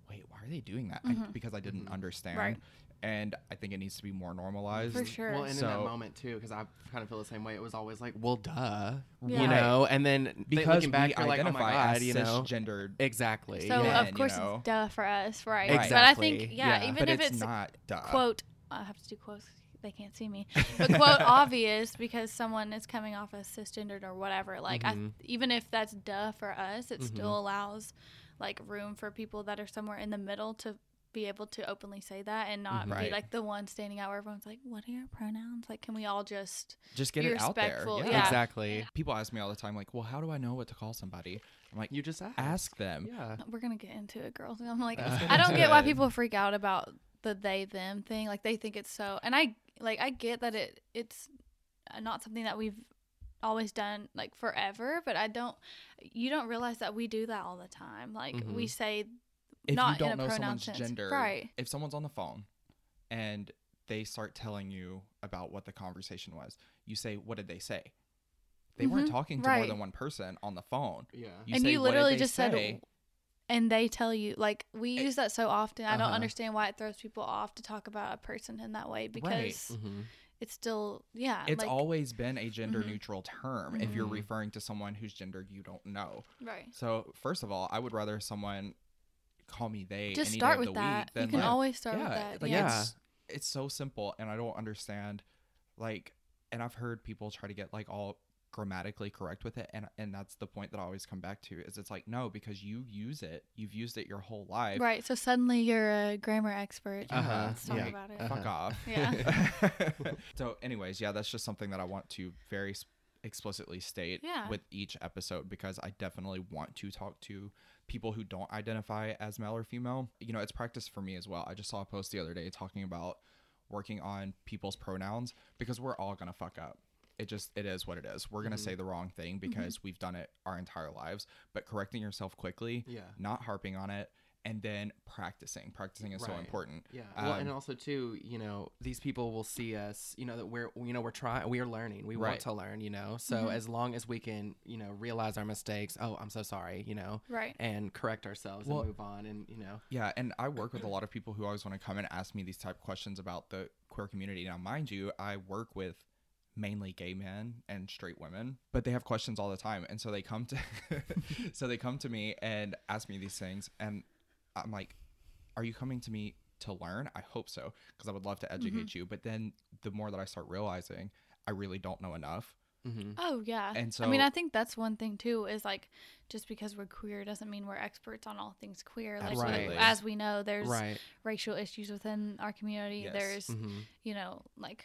"Wait, why are they doing that?" I, Mhm. because I didn't Mhm. understand. Right. And I think it needs to be more normalized. For sure. Well, and in that moment too, because I kind of feel the same way. It was always like, well, duh, Yeah. you know. And then they- because looking back, we you're like, oh identify my god, you know. cisgendered. Exactly. So yeah. men, of you course know? it's duh for us, right? Right. But I think yeah, yeah. even but if it's, it's, not duh. quote, I have to do quotes. They can't see me, but quote [LAUGHS] obvious because someone is coming off as cisgendered or whatever. Like Mhm. I, even if that's duh for us, it Mhm. still allows like room for people that are somewhere in the middle to be able to openly say that and not Mhm. be like the one standing out where everyone's like, "What are your pronouns?" Like, can we all just Just get be it out there. Yeah. yeah. Exactly. People ask me all the time, like, "Well, how do I know what to call somebody?" I'm like, You just ask. ask them. Yeah. we're gonna get into it, girls. I'm like, I don't get why people freak out about the they them thing. Like they think it's so, and I like I get that it it's not something that we've always done like forever, but I don't. You don't realize that we do that all the time. Like we Mhm. say, If not you don't a know pronoun someone's sense. gender, right? if someone's on the phone and they start telling you about what the conversation was, you say, "What did they say?" They weren't Mhm, talking to more right. than one person on the phone. Yeah. and say, you "What did literally they just say?" said, and they tell you like we It- use that so often. I don't Uh-huh. understand why it throws people off to talk about a person in that way because Mm-hmm. it's still yeah. It's like, always been a gender Mhm. neutral term if you're Mhm. referring to someone whose gender you don't know. right. So first of all, I would rather someone call me they. Just any start day of with the that. Week than You can like, always start yeah, with that. Like yeah. it's it's so simple, and I don't understand. Like, and I've heard people try to get like all grammatically correct with it, and and that's the point that I always come back to is it's like no, because you use it, you've used it your whole life. Right. So suddenly you're a grammar expert. Uh-huh, Let's talk yeah. about it. Uh-huh. Fuck off. Yeah. [LAUGHS] [LAUGHS] so, anyways, yeah, that's just something that I want to very s- explicitly state Yeah. with each episode because I definitely want to talk to people who don't identify as male or female. You know, it's practice for me as well. I just saw a post the other day talking about working on people's pronouns because we're all gonna fuck up. It just it is what it is. We're gonna Mhm. say the wrong thing because we've done it our entire lives. But correcting yourself quickly, Yeah. not harping on it, and then practicing. Practicing is so Right. important. Yeah. Well, and Um, also too, you know, these people will see us, you know, that we're, you know, we're trying, we are learning. We Right. want to learn, you know. So Mhm. as long as we can, you know, realize our mistakes. Oh, I'm so sorry, you know, Right. and correct ourselves Well- and move on, and you know. Yeah, and I work with a lot of people who always want to come and ask me these type of questions about the queer community. Now, mind you, I work with mainly gay men and straight women, but they have questions all the time. And so they come to [LAUGHS] so they come to me and ask me these things and I'm like, "Are you coming to me to learn? I hope so, because I would love to educate you." But then the more that I start realizing, I really don't know enough. Mm-hmm. Oh yeah. And so I mean, I think that's one thing too. Is like just because we're queer doesn't mean we're experts on all things queer. Like we- Absolutely. as we know, there's Right. racial issues within our community. Yes. There's Mm-hmm. you know like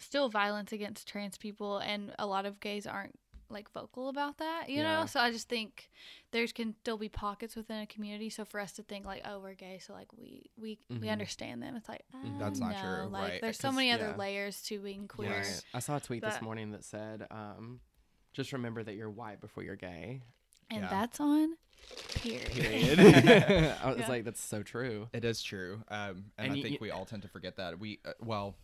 still violence against trans people, and a lot of gays aren't like vocal about that. You Yeah. know, so I just think there's can still be pockets within a community. So for us to think like, oh, we're gay, so like we we we Mhm. understand them. It's like uh, That's not no. true, Like right, there's so many other yeah. layers to being queer. Right. I saw a tweet this morning that said, um, "Just remember that you're white before you're gay." And Yeah. that's on period. Period. [LAUGHS] [LAUGHS] [LAUGHS] I was Yeah. like, "That's so true." It is true, um, and, And I think you- we all tend to forget that. We uh, well,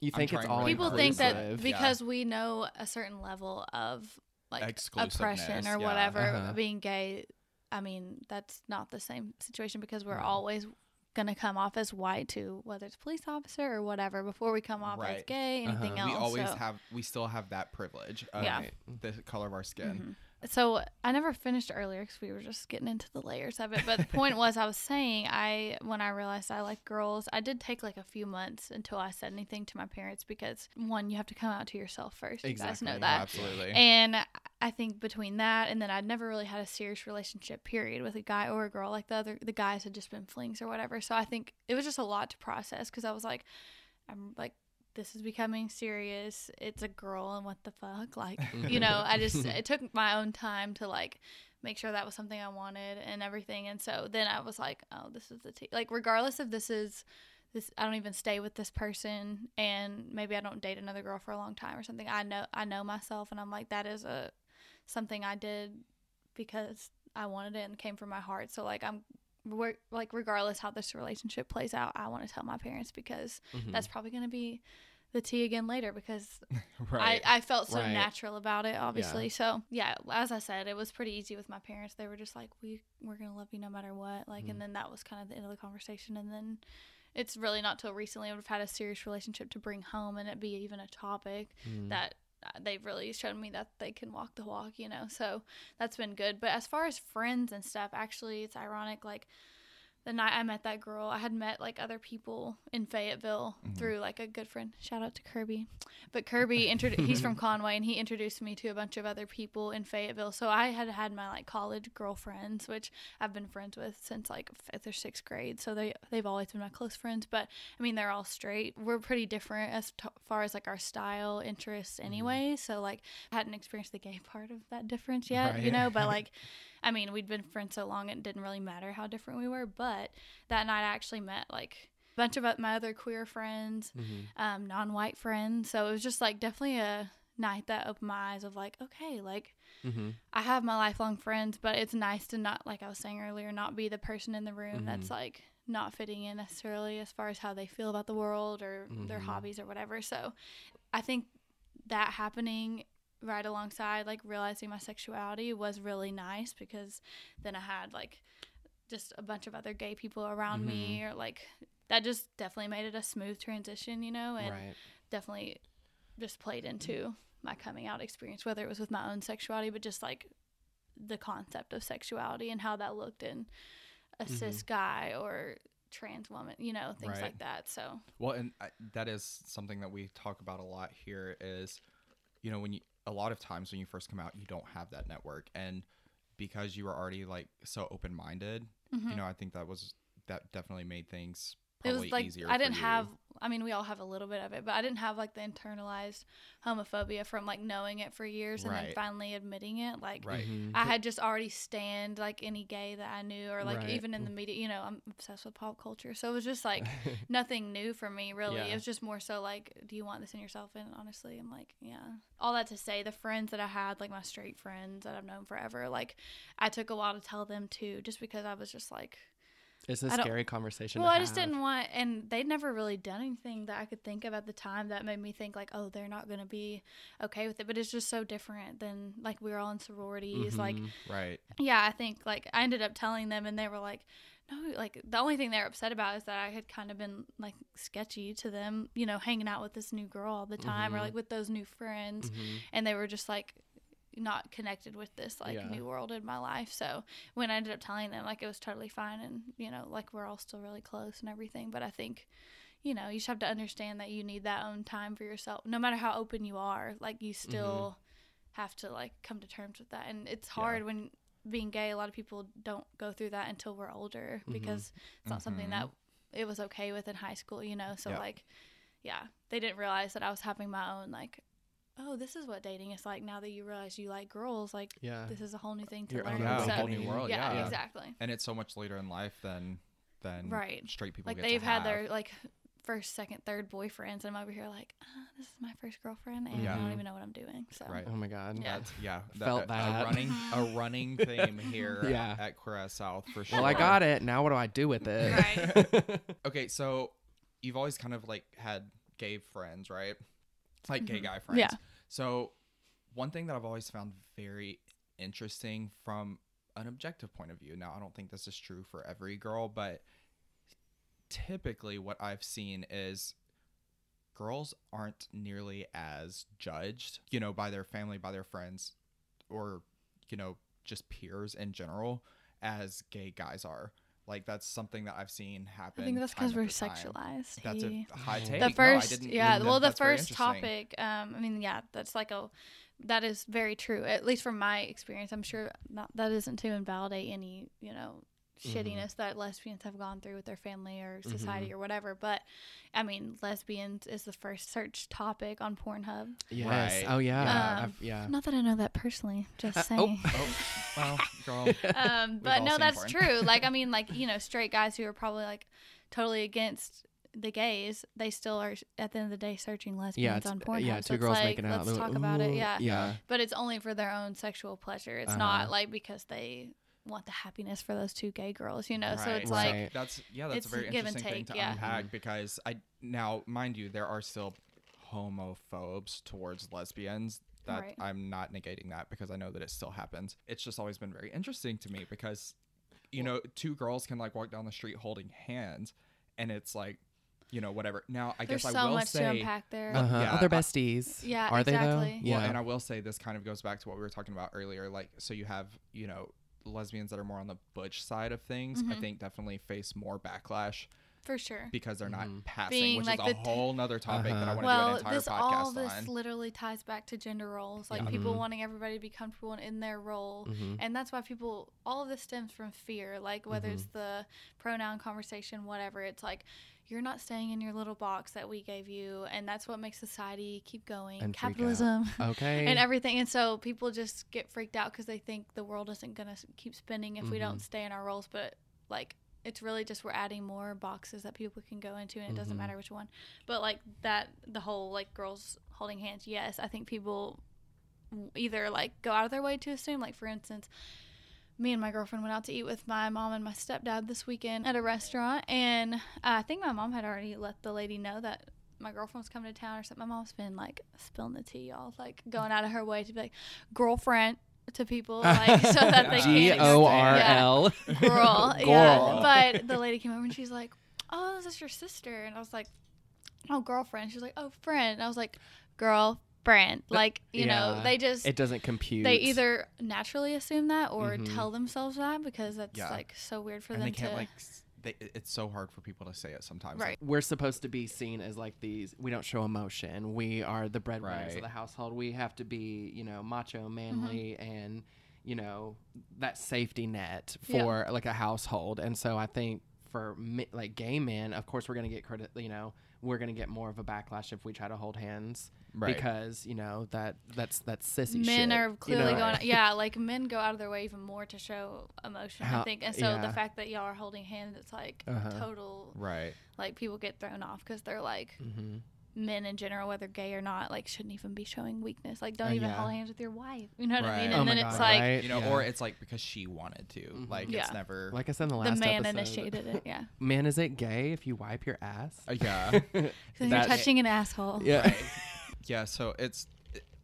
You I'm think it's all people think that inclusive. Yeah. because we know a certain level of like Exclusiveness, oppression or yeah. whatever Uh-huh. being gay i mean that's not the same situation because we're No. always going to come off as white to whether it's police officer or whatever before we come off as Right. gay anything Uh-huh. else we always so. have we still have that privilege of Yeah. the color of our skin. Mhm. So I never finished earlier because we were just getting into the layers of it. But the point was, I was saying, I when I realized I like girls, I did take like a few months until I said anything to my parents because one, you have to come out to yourself first. You guys know that. Absolutely. And I think between that and then I'd never really had a serious relationship period with a guy or a girl. Like the other the guys had just been flings or whatever. So I think it was just a lot to process because I was like, I'm like, this is becoming serious. It's a girl and what the fuck, [LAUGHS] like [LAUGHS] you know. I just it took my own time to like make sure that was something I wanted and everything. And so then I was like, oh, this is the t like regardless if this is this I don't even stay with this person and maybe I don't date another girl for a long time or something. I know I know myself and I'm like that is a something I did because I wanted it and came from my heart. So like I'm we're, like regardless how this relationship plays out, I want to tell my parents because Mhm. that's probably going to be the tea again later because [LAUGHS] right. I, I felt so Right. natural about it, obviously. So yeah, as I said, it was pretty easy with my parents. They were just like, we we're gonna love you no matter what. Like, Mhm. and then that was kind of the end of the conversation. And then it's really not till recently I've had a serious relationship to bring home and it be even a topic Mm. that they've really shown me that they can walk the walk, you know. So that's been good. But as far as friends and stuff, actually, it's ironic. Like the night I met that girl, I had met like other people in Fayetteville Mhm. through like a good friend. Shout out to Kirby. But Kirby, [LAUGHS] he's from Conway, and he introduced me to a bunch of other people in Fayetteville. So I had had my like college girlfriends, which I've been friends with since like fifth or sixth grade. So they they've always been my close friends. But I mean, they're all straight. We're pretty different as t- far as like our style, interests, anyway. So like, I hadn't experienced the gay [LAUGHS] part of that difference yet, you know. But like, [LAUGHS] I mean, we'd been friends so long, it didn't really matter how different we were. But that night, I actually met like a bunch of my other queer friends, Mhm. um, non-white friends. So it was just like definitely a night that opened my eyes of like, okay, like Mhm. I have my lifelong friends, but it's nice to not, like I was saying earlier, not be the person in the room that's like not fitting in necessarily as far as how they feel about the world or their Mhm. hobbies or whatever. So I think that happening right alongside like realizing my sexuality was really nice because then I had like just a bunch of other gay people around me mm-hmm. or like that just definitely made it a smooth transition, you know, and Right. definitely just played into mm. my coming out experience, whether it was with my own sexuality, but just like the concept of sexuality and how that looked in a mm-hmm. cis guy or trans woman, you know, things Right. like that. So, Well, and I, that is something that we talk about a lot here is, you know, when you, a lot of times when you first come out, you don't have that network. And because you were already like so open minded, you mm-hmm. know, I think that was, that definitely made things Mm-hmm. it was like easier. I didn't you. have. I mean, we all have a little bit of it, but I didn't have like the internalized homophobia from like knowing it for years and then finally admitting it. Like Right. Mhm. I had just already stand like any gay that I knew, or like Right. even in the media. You know, I'm obsessed with pop culture, so it was just like [LAUGHS] nothing new for me really. Yeah. It was just more so like, do you want this in yourself? And honestly, I'm like, yeah. All that to say, the friends that I had, like my straight friends that I've known forever, like I took a while to tell them too, just because I was just like. It's a scary conversation. Well, to I just didn't want, and they'd never really done anything that I could think of at the time that made me think like, oh, they're not gonna be okay with it. But it's just so different than like we were all in sororities. Like, Mhm. Right. yeah, I think like I ended up telling them, and they were like, no, like the only thing they're upset about is that I had kind of been like sketchy to them, you know, hanging out with this new girl all the time, or Mhm. like with those new friends, Mhm. and they were just like not connected with this like Yeah. new world in my life. So when I ended up telling them, like it was totally fine, and you know, like we're all still really close and everything. But I think, you know, you just have to understand that you need that own time for yourself. No matter how open you are, like you still have to like come to terms with that. And it's hard when being gay. A lot of people don't go through that until we're older Mhm. because it's not something Mhm. that it was okay with in high school. You know, so Yeah. like, yeah, they didn't realize that I was having my own like oh, this is what dating is like now that you realize you like girls. Like, Yeah. this is a whole new thing to Your learn. own Yeah, so, a whole new world. yeah, Yeah. exactly. And it's so much later in life than than Right. straight people Like get they've to had have. their like first, second, third boyfriends, and I'm over here like, ah, this is my first girlfriend, and Yeah. I don't even know what I'm doing. So, Right. Oh my god. Yeah. That's yeah. Felt a- that. A running a [LAUGHS] running theme here [LAUGHS] Yeah. at, at Queer South for sure. Well, I got it. Now what do I do with it? Right. [LAUGHS] Okay, so you've always kind of like had gay friends, right? Like gay mm-hmm. guy friends. Yeah. So one thing that I've always found very interesting from an objective point of view. Now, I don't think this is true for every girl, but typically what I've seen is girls aren't nearly as judged, you know, by their family, by their friends, or, you know, just peers in general as gay guys are. Like that's something that I've seen happen. I think that's because we're after time. sexualized. That's He- a high take. the first didn't- yeah well the first topic um i mean yeah that's like a that is very true at least from my experience i'm sure not that isn't to invalidate any you know Mm-hmm. shittiness that lesbians have gone through with their family or society Mm-hmm. or whatever but i mean lesbians is the first search topic on pornhub Yes. Right. Oh yeah. Yeah. Yeah. not that i know that personally just Uh, saying oh. Oh, well, [LAUGHS] girl. um, but no, that's porn. true. Like, I [LAUGHS] mean, like you know, straight guys who are probably like totally against the gays, they still are at the end of the day searching lesbians Yeah, on Pornhub. yeah, two it's girls like, making out. Let's talk like, about it. Yeah. Yeah. but it's only for their own sexual pleasure. It's Uh-huh. not like because they want the happiness for those two gay girls. You know, so it's Right. like that's yeah, that's it's a very give and interesting thing to yeah. unpack because I now mind you there are still homophobes towards lesbians. That Right. I'm not negating that because I know that it still happens. It's just always been very interesting to me because you know, two girls can like walk down the street holding hands and it's like, you know, whatever. Now I there's guess so I will much say to unpack there. Uh-huh. yeah, they're I- besties. Yeah, Are exactly. they Well, though? Yeah. Well, and I will say this kind of goes back to what we were talking about earlier. Like, so you have, you know, lesbians that are more on the butch side of things. Mm-hmm. I think definitely face more backlash for sure. because they're not Mhm. passing, Being which like is a a t- whole nother topic that I Uh-huh. want to do Well, an entire this podcast all this on. literally ties back to gender roles, like Yeah. people Mhm. wanting everybody to be comfortable in their role, Mhm. and that's why people. All of this stems from fear, like whether it's Mm-hmm. the pronoun conversation, whatever. It's like you're not staying in your little box that we gave you, and that's what makes society keep going. And. Capitalism. [LAUGHS] Okay. And everything, and so people just get freaked out because they think the world isn't gonna keep spinning if we don't Mhm. stay in our roles. But like, it's really just we're adding more boxes that people can go into, and it doesn't Mhm. matter which one. But like that, the whole like girls holding hands. Yes, I think people either like go out of their way to assume. Like for instance, me and my girlfriend went out to eat with my mom and my stepdad this weekend at a restaurant, and I think my mom had already let the lady know that. My girlfriend was coming to town or something. My mom's been like spilling the tea, y'all, like going out of her way to be like girlfriend to people, [LAUGHS] like so that they G can't O R L. girl. [LAUGHS] Yeah. But the lady came over and she's like, "Oh, is this your sister?" And I was like, "Oh, girlfriend." She's like, "Oh, friend." And I was like, "Girl, friend." Like you know, they just It doesn't compute. they either naturally assume that or Mhm. tell themselves that because that's Yeah. like so weird for and them they can't to. like, they, it's so hard for people to say it sometimes. Right. we're supposed to be seen as like these we don't show emotion we are the breadwinners of the household we have to be you know macho manly and you know that safety net Yeah. for like a household and so i think for like gay men of course we're going to get credit you know we're going to get more of a backlash if we try to hold hands Right. because you know that that's that's sissy men shit, are you clearly know? going [LAUGHS] yeah like men go out of their way even more to show emotion i think and so yeah. the fact that y'all are holding hands it's like Uh-huh. total Right. like people get thrown off because they're like Mhm. Men in general, whether gay or not, like shouldn't even be showing weakness. Like don't Uh, even yeah. hold hands with your wife. You know what I mean? Oh And my then God, it's like right? You know, Yeah. or it's like because she wanted to. Mhm. Like Yeah. it's never. Like I said in the last. the man episode, initiated it. Yeah. [LAUGHS] Man, is it gay if you wipe your ass? Uh, yeah. [LAUGHS] Because you're touching an asshole. Yeah. [LAUGHS] yeah. So it's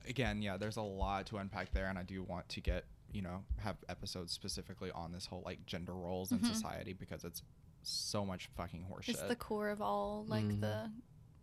again, yeah. There's a lot to unpack there, and I do want to get you know have episodes specifically on this whole like gender roles in Mhm. society because it's so much fucking horseshit. It's the core of all like Mhm. the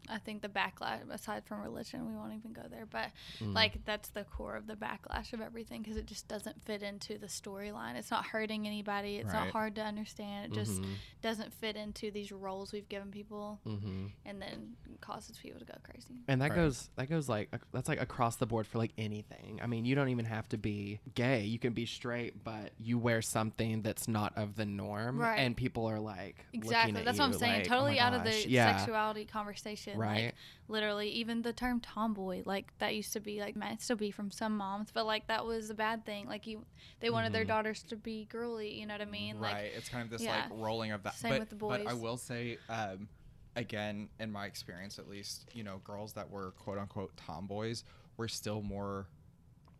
I think the backlash aside from religion, we won't even go there, but Mm. like that's the core of the backlash of everything because it just doesn't fit into the storyline. It's not hurting anybody. It's not hard to understand. It just Mhm. doesn't fit into these roles we've given people Mhm. and then causes people to go crazy. And that Right. goes that goes like ac- that's like across the board for like anything. I mean, you don't even have to be gay. You can be straight, but you wear something that's not of the norm, Right. and people are like Exactly. at That's what I'm saying. like, oh totally my out of the yeah. sexuality conversation. Right. Like literally even the term tomboy, like that used to be like might still be from some moms, but like that was a bad thing. Like you they wanted their Mhm. daughters to be girly, you know what I mean? right. Like it's kind of this yeah. like rolling of that. Same but, with the boys But I will say, um, again, in my experience at least, you know, girls that were quote unquote tomboys were still more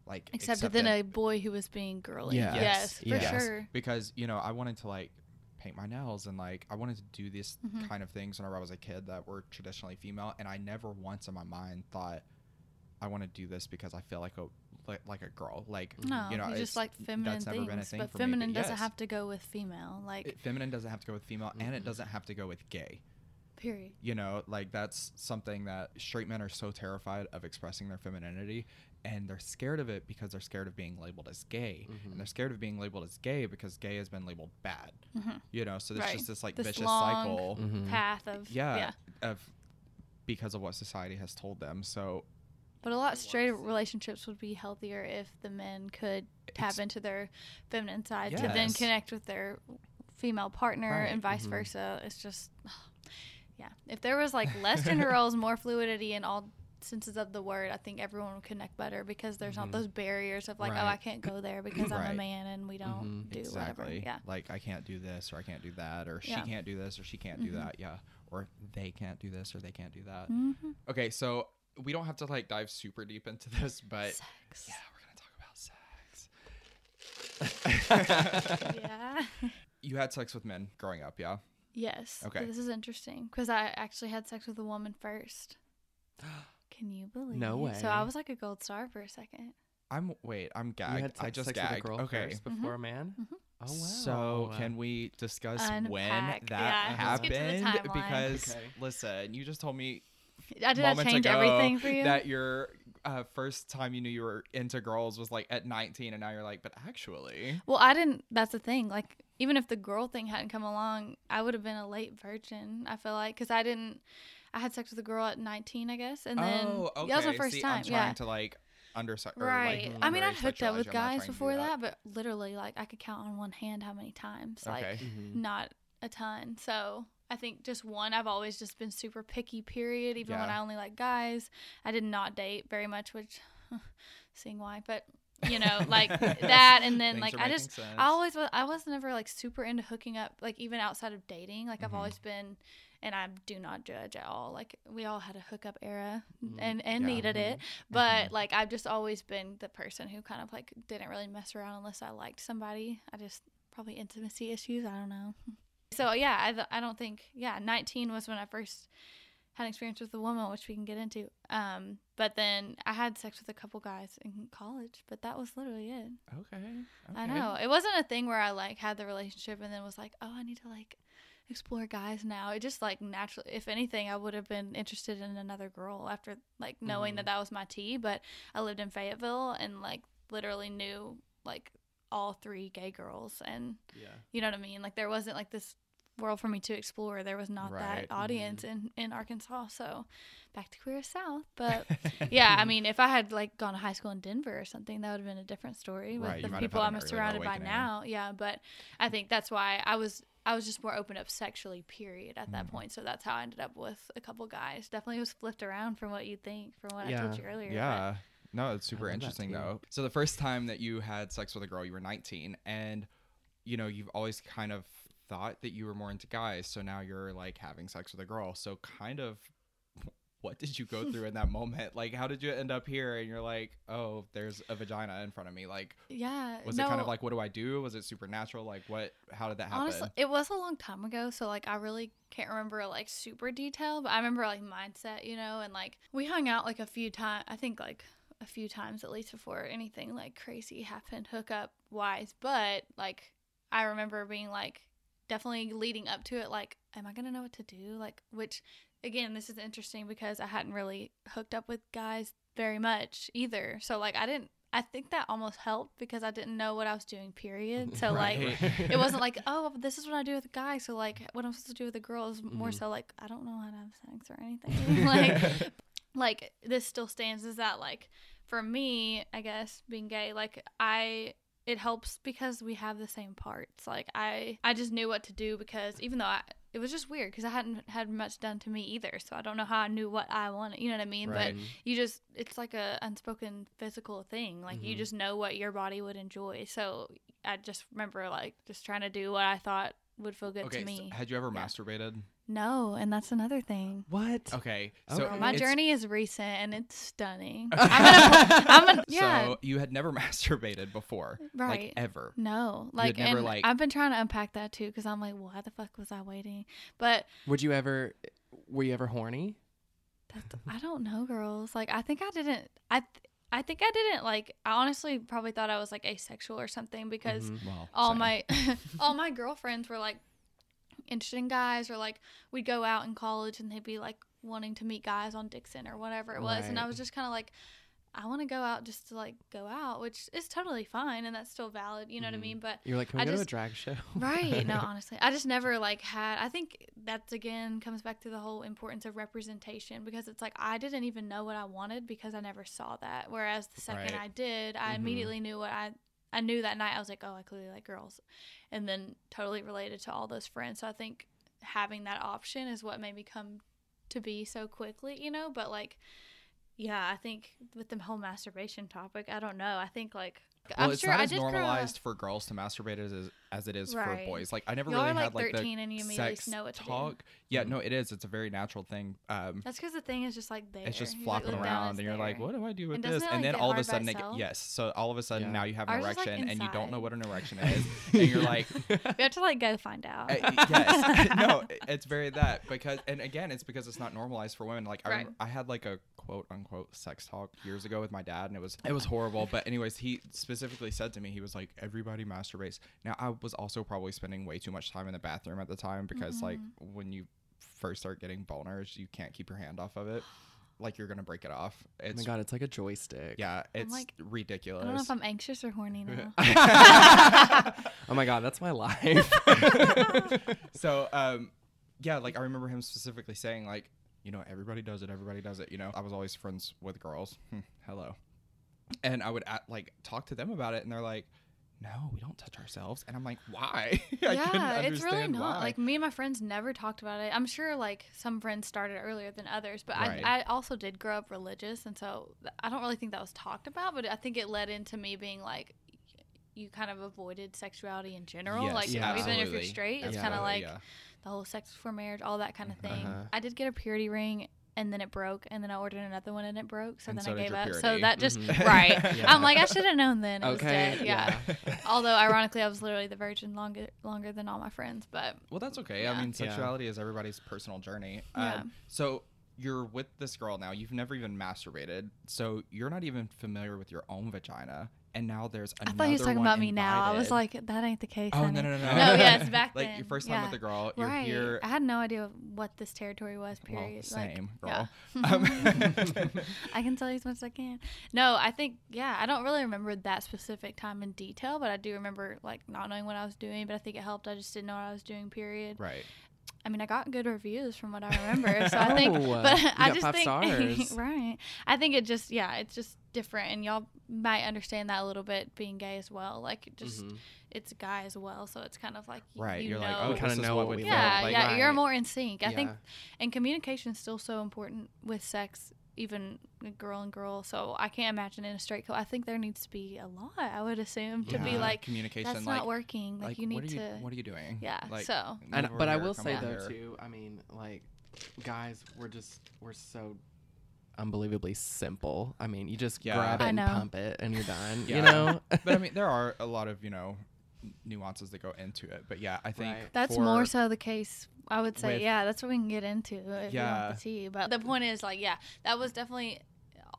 like accepted than a boy who was being girly. Yeah. Yes, Yes. for Yes. sure. because you know I wanted to like paint my nails and like I wanted to do these Mhm. kind of things whenever I was a kid that were traditionally female, and I never once in my mind thought I want to do this because I feel like a like, like a girl. Like No, you know, you just like feminine that's never things, been a thing but for me, feminine doesn't yes. have to go with female. Like It- feminine doesn't have to go with female, and it doesn't have to go with gay. period. You know, like that's something that straight men are so terrified of expressing their femininity, and they're scared of it because they're scared of being labeled as gay, Mhm. and they're scared of being labeled as gay because gay has been labeled bad. Mhm. You know, so there's Right. just this like This vicious long cycle. Mhm. Path of yeah, yeah. of because of what society has told them. So But a lot straight relationships would be healthier if the men could tap Ex- into their feminine side to then connect with their female partner Right. and vice Mhm. versa. It's just, [SIGHS] yeah. If there was like less gender [LAUGHS] roles, more fluidity in all senses of the word, I think everyone would connect better because there's Mhm. not those barriers of like, oh, I can't go there [CLEARS THROAT] because I'm a man and we don't Mhm. do exactly, whatever. Yeah. like I can't do this or I can't do that or Yeah. she can't do this or she can't do Mhm. that. Yeah, or they can't do this or they can't do that. hmm Okay, so we don't have to like dive super deep into this, but Sex. yeah, we're gonna talk about sex. [LAUGHS] yeah. [LAUGHS] you had sex with men growing up, yeah? Yes. Okay. This is interesting because I actually had sex with a woman first. [GASPS] [GASPS] Can you believe? No way. So I was like a gold star for a second. I'm wait, I'm You gagged. had I just sex with a gagged. girl okay. first before a man. Mhm. Oh wow. So can we discuss when that Yeah, let's get to the happened? Because Okay. listen, you just told me I did I moments change ago everything for you? that your uh, first time you knew you were into girls was like at 19, and now you're like, but actually, well, I didn't. That's the thing. Like, even if the girl thing hadn't come along, I would have been a late virgin. I feel like because I didn't. I had sex with a girl at 19, I guess, and then oh, okay. that was my first See, time. I'm trying yeah. to like underside. Right. like, I mean, I'd hooked up with you. I'm not guys trying to do before that. but literally, like, I could count on one hand how many times. Like, Okay. Mhm. not a ton. So I think just one. I've always just been super picky. Period. Even when I only like guys, I did not date very much, which [LAUGHS] seeing why, but you know, like [LAUGHS] that. And then Things like I just, sense. I always was. I was never like super into hooking up. Like even outside of dating, like I've Mhm. always been. And I do not judge at all. Like we all had a hookup era, Mhm. and and Yeah. needed it. Mhm. But like I've just always been the person who kind of like didn't really mess around unless I liked somebody. I just probably intimacy issues. I don't know. [LAUGHS] So yeah, I, th- I don't think yeah. 19 was when I first had an experience with a woman, which we can get into. Um, but then I had sex with a couple guys in college, but that was literally it. Okay. I know it wasn't a thing where I like had the relationship and then was like, oh, I need to like explore guys now. It just like naturally, if anything, I would have been interested in another girl after like knowing Mhm. that that was my tea. But I lived in Fayetteville and like literally knew like all three gay girls, and Yeah. you know what I mean. Like there wasn't like this world for me to explore. There was not Right. that audience in in Arkansas. So back to Queer South, but [LAUGHS] yeah, I mean, if I had like gone to high school in Denver or something, that would have been a different story with Right, the people I'm surrounded by now. Yeah, but I think that's why I was I was just more open up sexually. Period. At that Mhm. point, so that's how I ended up with a couple guys. Definitely was flipped around from what you'd think from what I Yeah. told you earlier. but- Yeah. No, it's super interesting though. So the first time that you had sex with a girl, you were 19, and you know you've always kind of thought that you were more into guys. So now you're like having sex with a girl. So kind of, what did you go through in [LAUGHS] that moment? Like, how did you end up here? And you're like, oh, there's a vagina in front of me. Like, Yeah. was it kind of like, what do I do? Was it supernatural? Like, what? How did that happen? Honestly, it was a long time ago, so like I really can't remember like super detail, but I remember like mindset, you know, and like we hung out like a few times. I think like a few times at least before anything like crazy happened hookup wise. But like I remember being like definitely leading up to it, like, am I gonna know what to do? Like, which again, this is interesting because I hadn't really hooked up with guys very much either. So like I didn't. I think that almost helped because I didn't know what I was doing. Period. So [LAUGHS] like it wasn't like, oh, this is what I do with a guy. So like, what I'm supposed to do with a girl is more Mhm. so like, I don't know how to have sex or anything. [LAUGHS] like, like this still stands is that like, for me, I guess being gay, like I, it helps because we have the same parts. Like I, I just knew what to do because even though I, it was just weird because I hadn't had much done to me either. So I don't know how I knew what I wanted. You know what I mean? Right. But you just it's like a unspoken physical thing like you Mhm. just know what your body would enjoy so i just remember like just trying to do what i thought would feel good okay. to so me had you ever Yeah. masturbated? No and that's another thing What? Okay. So Okay. my it's- journey is recent and it's stunning i'm gonna i'm gonna [LAUGHS] yeah So you had never [LAUGHS] masturbated before, like Right. ever. no like never, and like- i've been trying to unpack that too because i'm like why the fuck was i waiting but Would you ever? Were you ever horny? That's, I don't know, girls. Like, I think I didn't. I, th- I think I didn't. Like, I honestly probably thought I was like asexual or something because Mhm. Well, all same. my, [LAUGHS] all my girlfriends were like interested in guys, or like we'd go out in college and they'd be like wanting to meet guys on Dickson or whatever it was, and I was just kind of like. I want to go out just to like go out, which is totally fine and that's still valid, you know Mhm. what I mean? But You're like, can we I go to a drag show? [LAUGHS] right no [LAUGHS] honestly i just never like had i think that's again comes back to the whole importance of representation because it's like i didn't even know what i wanted because i never saw that whereas the second Right. i did i Mhm. immediately knew what i i knew that night i was like oh i clearly like girls and then totally related to all those friends. So i think having that option is what made me come to be so quickly you know but like yeah i think with the whole masturbation topic i don't know. I think like Well, i'm it's sure not i as did normalized for girls to masturbate as as it is for boys. Like I never Y'all really are, had like, like 13 the and you immediately sex know what to do. talk. Yeah, Mhm. no, it is. It's a very natural thing. Um, That's because the thing is just like there. it's just flopping look down, around, it's and you're like, "What do I do with And this?" doesn't it, And then all of a sudden, it, get- yes. So all of a sudden, Yeah. now you have an Ours is, like, erection, and you don't know what an erection [LAUGHS] is, and you're like, [LAUGHS] We have to like go find out. Uh, yes [LAUGHS] no it's very that because and again it's because it's not normalized for women like I, Right. I had like a quote unquote sex talk years ago with my dad and it was it was horrible but anyways he specifically said to me he was like everybody masturbates now i was also probably spending way too much time in the bathroom at the time because like Mm-hmm. when you first start getting boners you can't keep your hand off of it like you're gonna break it off Oh my it's god, it's like a joystick. yeah it's like- ridiculous I don't know if I'm anxious or horny now. [LAUGHS] Oh my god, that's my life. [LAUGHS] so um yeah like i remember him specifically saying like you know everybody does it everybody does it you know i was always friends with girls Hmm, hello and i would at, like talk to them about it and they're like no we don't touch ourselves and i'm like why [LAUGHS] I yeah, it's really not. why. Like me and my friends never talked about it. I'm sure like some friends started earlier than others, but Right. I, I also did grow up religious, and so I don't really think that was talked about. But I think it led into me being like, you kind of avoided sexuality in general. Yes, like yeah, even if you're straight, it's kind of like yeah. the whole sex before marriage, all that kind of thing. Uh-huh. I did get a purity ring and then it broke and then I ordered another one and it broke. So And then so I gave your up. So that just Mhm. [LAUGHS] right. [LAUGHS] Yeah. I'm like I should have known then. It was Okay, dead. Yeah. yeah. [LAUGHS] Although ironically I was literally the virgin longer longer than all my friends, but well that's okay Yeah. i mean Yeah. sexuality is everybody's personal journey Yeah. um, so you're with this girl now you've never even masturbated so you're not even familiar with your own vagina and now there's another. I thought he was talking about me now. I was like that ain't the case. Oh, no, honey. no, no, no. No, [LAUGHS] yes, back like then. your first time yeah. with the girl you're right. here I had no idea what this territory was. well, Period. Like, same yeah. girl [LAUGHS] Um, [LAUGHS] I can tell you as much as I can. No, I think yeah, I don't really remember that specific time in detail, but I do remember like not knowing what I was doing. But I think it helped. I just didn't know what I was doing. Period. right I mean, I got good reviews from what I remember, so I think. [LAUGHS] Oh, But I just think [LAUGHS] right. I think it just yeah, it's just different, and y'all might understand that a little bit being gay as well. Like it just Mhm. it's a guy as well, so it's kind of like right You you're like oh We kinda know what what we we yeah, like yeah, you're more in sync. I think and communication is still so important with sex even girl and girl so i can't imagine in a straight couple. i think there needs to be a lot i would assume to be like communication that's like not working like, you what need are you to what are you doing yeah like so And but I will say over though here. too. I mean, like guys, we're just we're so unbelievably simple. I mean, you just Yeah. grab it I and know. pump it, and you're done. Yeah. You know. [LAUGHS] but I mean, there are a lot of you know nuances that go into it. But yeah, I think Right. That's more so the case. I would say, with- yeah, that's what we can get into if you Yeah. want the tea. But the point is, like, yeah, that was definitely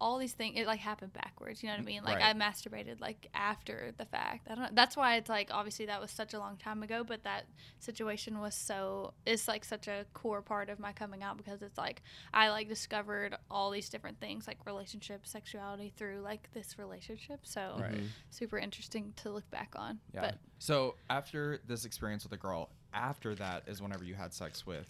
all these things. It like happened backwards. You know what I mean? Like Right. I masturbated like after the fact. I don't. know. That's why it's like obviously that was such a long time ago, but that situation was so it's like such a core part of my coming out because it's like I like discovered all these different things like relationships, sexuality through like this relationship. So Right. Mhm. super interesting to look back on. Yeah. But so after this experience with a girl, after that is whenever you had sex with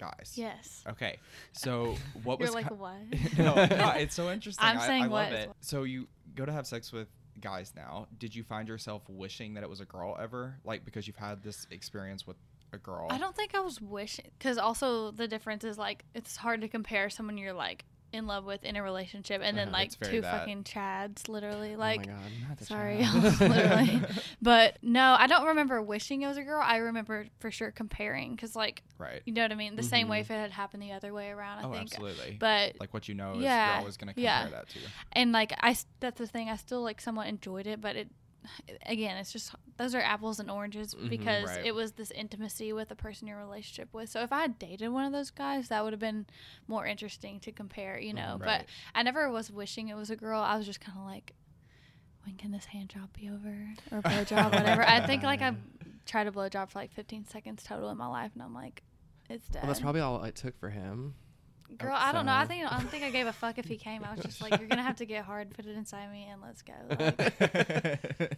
guys. yes, Okay. So what you're was like ki- what? [LAUGHS] no, no, it's so [LAUGHS] interesting. I'm I, saying I love what as it. So you go to have sex with guys now. Did you find yourself wishing that it was a girl ever? Like because you've had this experience with a girl. I don't think I was wishing because also the difference is like it's hard to compare someone you're like in love with in a relationship and then Uh-huh, like two that. fucking chads literally oh like my god. Sorry [LAUGHS] literally [LAUGHS] but no I don't remember wishing it was a girl I remember for sure comparing because like right. you know what I mean the same way Mhm. if it had happened the other way around I oh, think absolutely. but like what you know is Yeah, you're always to compare yeah. that to. and like i that's the thing I still like somewhat enjoyed it but it again it's just those are apples and oranges Mhm, because right. it was this intimacy with the person you're relationship with so if I had dated one of those guys that would have been more interesting to compare you know Mhm, but. I never was wishing it was a girl I was just kind of like when can this hand job be over or blow job whatever I think like I've [LAUGHS] tried to blow job for like 15 seconds total in my life and I'm like it's dead Well, that's probably all it took for him. Girl, I don't know. I think I don't think I gave a fuck if he came. I was just like, you're gonna have to get hard, put it inside me, and let's go. [LAUGHS] Like,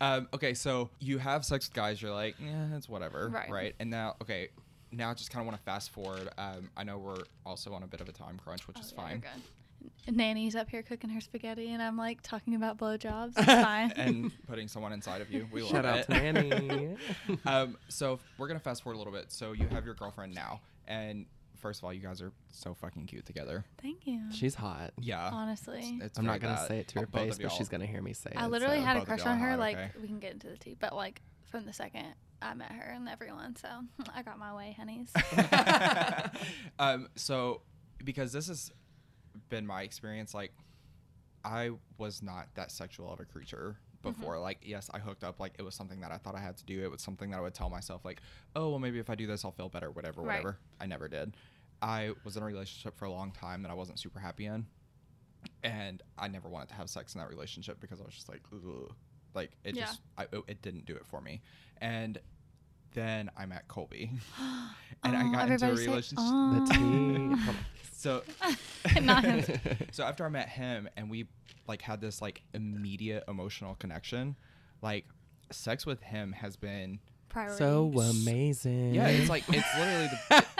[LAUGHS] um, okay, so you have sex with guys. You're like, yeah, it's whatever, Right. right? And now, okay, now I just kind of want to fast forward. Um, I know we're also on a bit of a time crunch, which oh, is yeah, fine. Nanny's up here cooking her spaghetti, and I'm like talking about blowjobs. It's fine. [LAUGHS] and putting someone inside of you. We love Shout out it. to Nanny. um, so we're gonna fast forward a little bit. So you have your girlfriend now, and first of all, you guys are so fucking cute together. Thank you. She's hot. Yeah, Honestly, It's, it's I'm not gonna that. say it to her Both of face, but y'all. she's gonna hear me say it. I literally so. had a both of crush y'all on her. hot, Like okay. we can get into the tea, but like from the second I met her and everyone, so [LAUGHS] I got my way, honeys. [LAUGHS] [LAUGHS] um, so because this has been my experience, like I was not that sexual of a creature Mm-hmm. before. Like, yes, I hooked up. Like, it was something that I thought I had to do. It was something that I would tell myself, like, oh, well, maybe if I do this, I'll feel better. Whatever, Right. whatever. I never did. I was in a relationship for a long time that I wasn't super happy in, and I never wanted to have sex in that relationship because I was just like, Ugh. like it Yeah. just, I, it, it didn't do it for me. And then I met Colby, [GASPS] and I got into a everybody say, relationship. The tea. So [LAUGHS] him. [LAUGHS] so after I met him and we like had this like immediate emotional connection, like sex with him has been Priority. so amazing. yeah, it's like it's literally the it's [LAUGHS]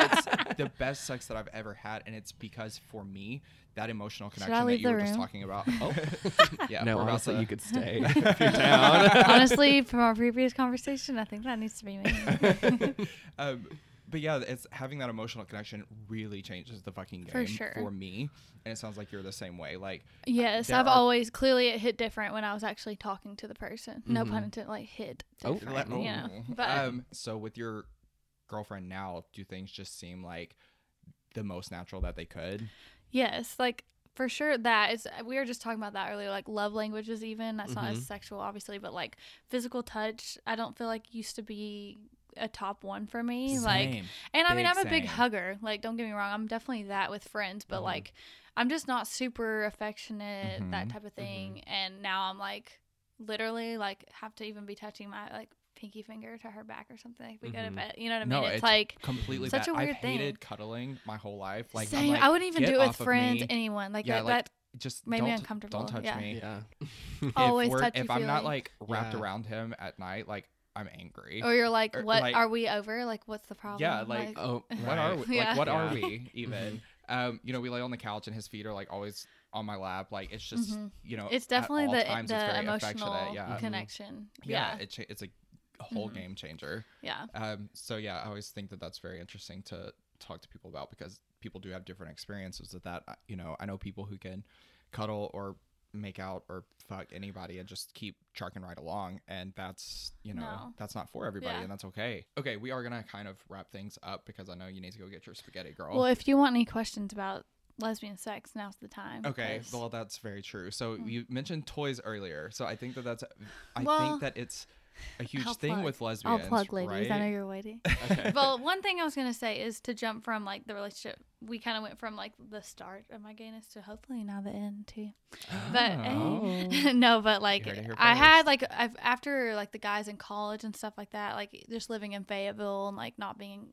the best sex that I've ever had and it's because for me that emotional connection that you the were just talking about. Oh. [LAUGHS] yeah. no, we're about honestly, to- you could stay if you're [LAUGHS] down. [LAUGHS] Honestly, from our previous conversation, I think that needs to be me. um, but yeah, it's having that emotional connection really changes the fucking game For sure. for me. And it sounds like you're the same way. Like Yes, I've are- always clearly it hit different when I was actually talking to the person. No Mhm. pun intended, like hit Oh, different, Let- you know. oh. But um, so with your girlfriend now, do things just seem like the most natural that they could? yes, like for sure that is. We were just talking about that earlier, like love languages. Even that's not Mhm. as sexual, obviously, but like physical touch. I don't feel like used to be a top one for me. Like, Same. and I mean, I'm a big same. hugger. Like, don't get me wrong, I'm definitely that with friends, but Mhm. like, I'm just not super affectionate, that Mhm. type of thing. And now I'm like, literally, like, have to even be touching my like pinky finger to her back or something. Like, we go to Mhm. bed. You know what I No, mean? it's, it's like completely such bad. a weird I've hated thing. cuddling my whole life. Like, I'm same. like, I wouldn't even do it with friends, anyone. Like yeah, that. like that just made me uncomfortable, Don't touch yeah. me. yeah. [LAUGHS] If [LAUGHS] Always we're- If I'm not like wrapped Yeah. around him at night, like I'm angry. or you're like, or, what like- are we over? Like, what's the problem? Yeah, like, Oh, what are right. [LAUGHS] we? Yeah. Like, what are we even? Um, you know, we lay on the couch and his feet are like always on my lap. Like it's just, Mhm. you know, it's at definitely all the times the it's very emotional affectionate. Yeah, connection. yeah, Yeah, it cha- it's a whole Mhm. game changer. yeah. Um, so yeah, I always think that that's very interesting to talk to people about because people do have different experiences with that. You know, I know people who can cuddle or make out or fuck anybody and just keep trucking right along and that's you know No. that's not for everybody Yeah. and that's okay okay we are gonna kind of wrap things up because i know you need to go get your spaghetti girl Well, if you want any questions about lesbian sex, now's the time. okay 'cause- well that's very true so you mentioned toys earlier so i think that that's i Well, think that it's a huge I'll thing plug. with lesbians I'll plug, ladies. right? I know you're waiting. okay [LAUGHS] well, one thing I was gonna say is to jump from like the relationship. We kind of went from like the start of my gayness to hopefully now the end too. But [GASPS] Oh. [LAUGHS] no, but like You heard it here I had like I've after like the guys in college and stuff like that, like just living in Fayetteville and like not being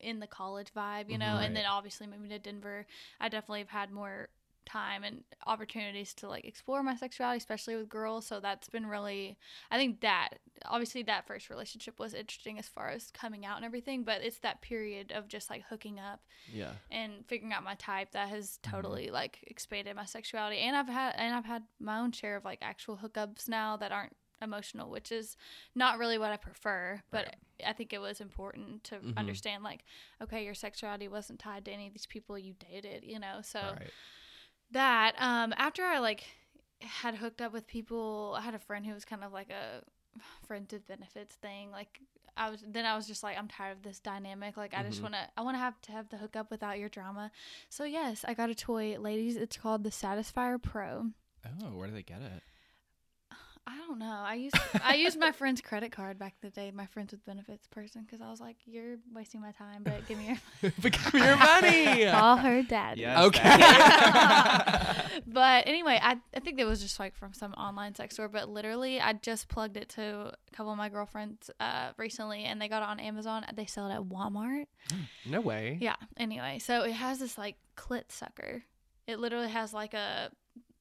in the college vibe, you know, Right. and mm-hmm. then obviously moving to Denver, I definitely have had more time and opportunities to like explore my sexuality, especially with girls. So that's been really, I think that obviously that first relationship was interesting as far as coming out and everything, but it's that period of just like hooking up Yeah. and figuring out my type that has Mm-hmm. totally like expanded my sexuality and i've had and i've had my own share of like actual hookups now that aren't emotional which is not really what i prefer but i think it was important to Mm-hmm. understand like okay your sexuality wasn't tied to any of these people you dated you know so right that um after i like had hooked up with people i had a friend who was kind of like a friends with benefits thing like i was then i was just like i'm tired of this dynamic like i just want to i want to have to have the hookup without your drama. So yes i got a toy ladies it's called the Satisfyer Pro. Oh where do they get it i don't know i used i used my friend's credit card back in the day my friends with benefits person because i was like you're wasting my time but give me your [LAUGHS] Give me your money. [LAUGHS] call her daddy Yes, Okay. [LAUGHS] but anyway, I, I think it was just like from some online sex store. But literally, I just plugged it to a couple of my girlfriends uh, recently, and they got it on Amazon. They sell it at Walmart. [GASPS] no way. Yeah. Anyway, so it has this like clit sucker. It literally has like a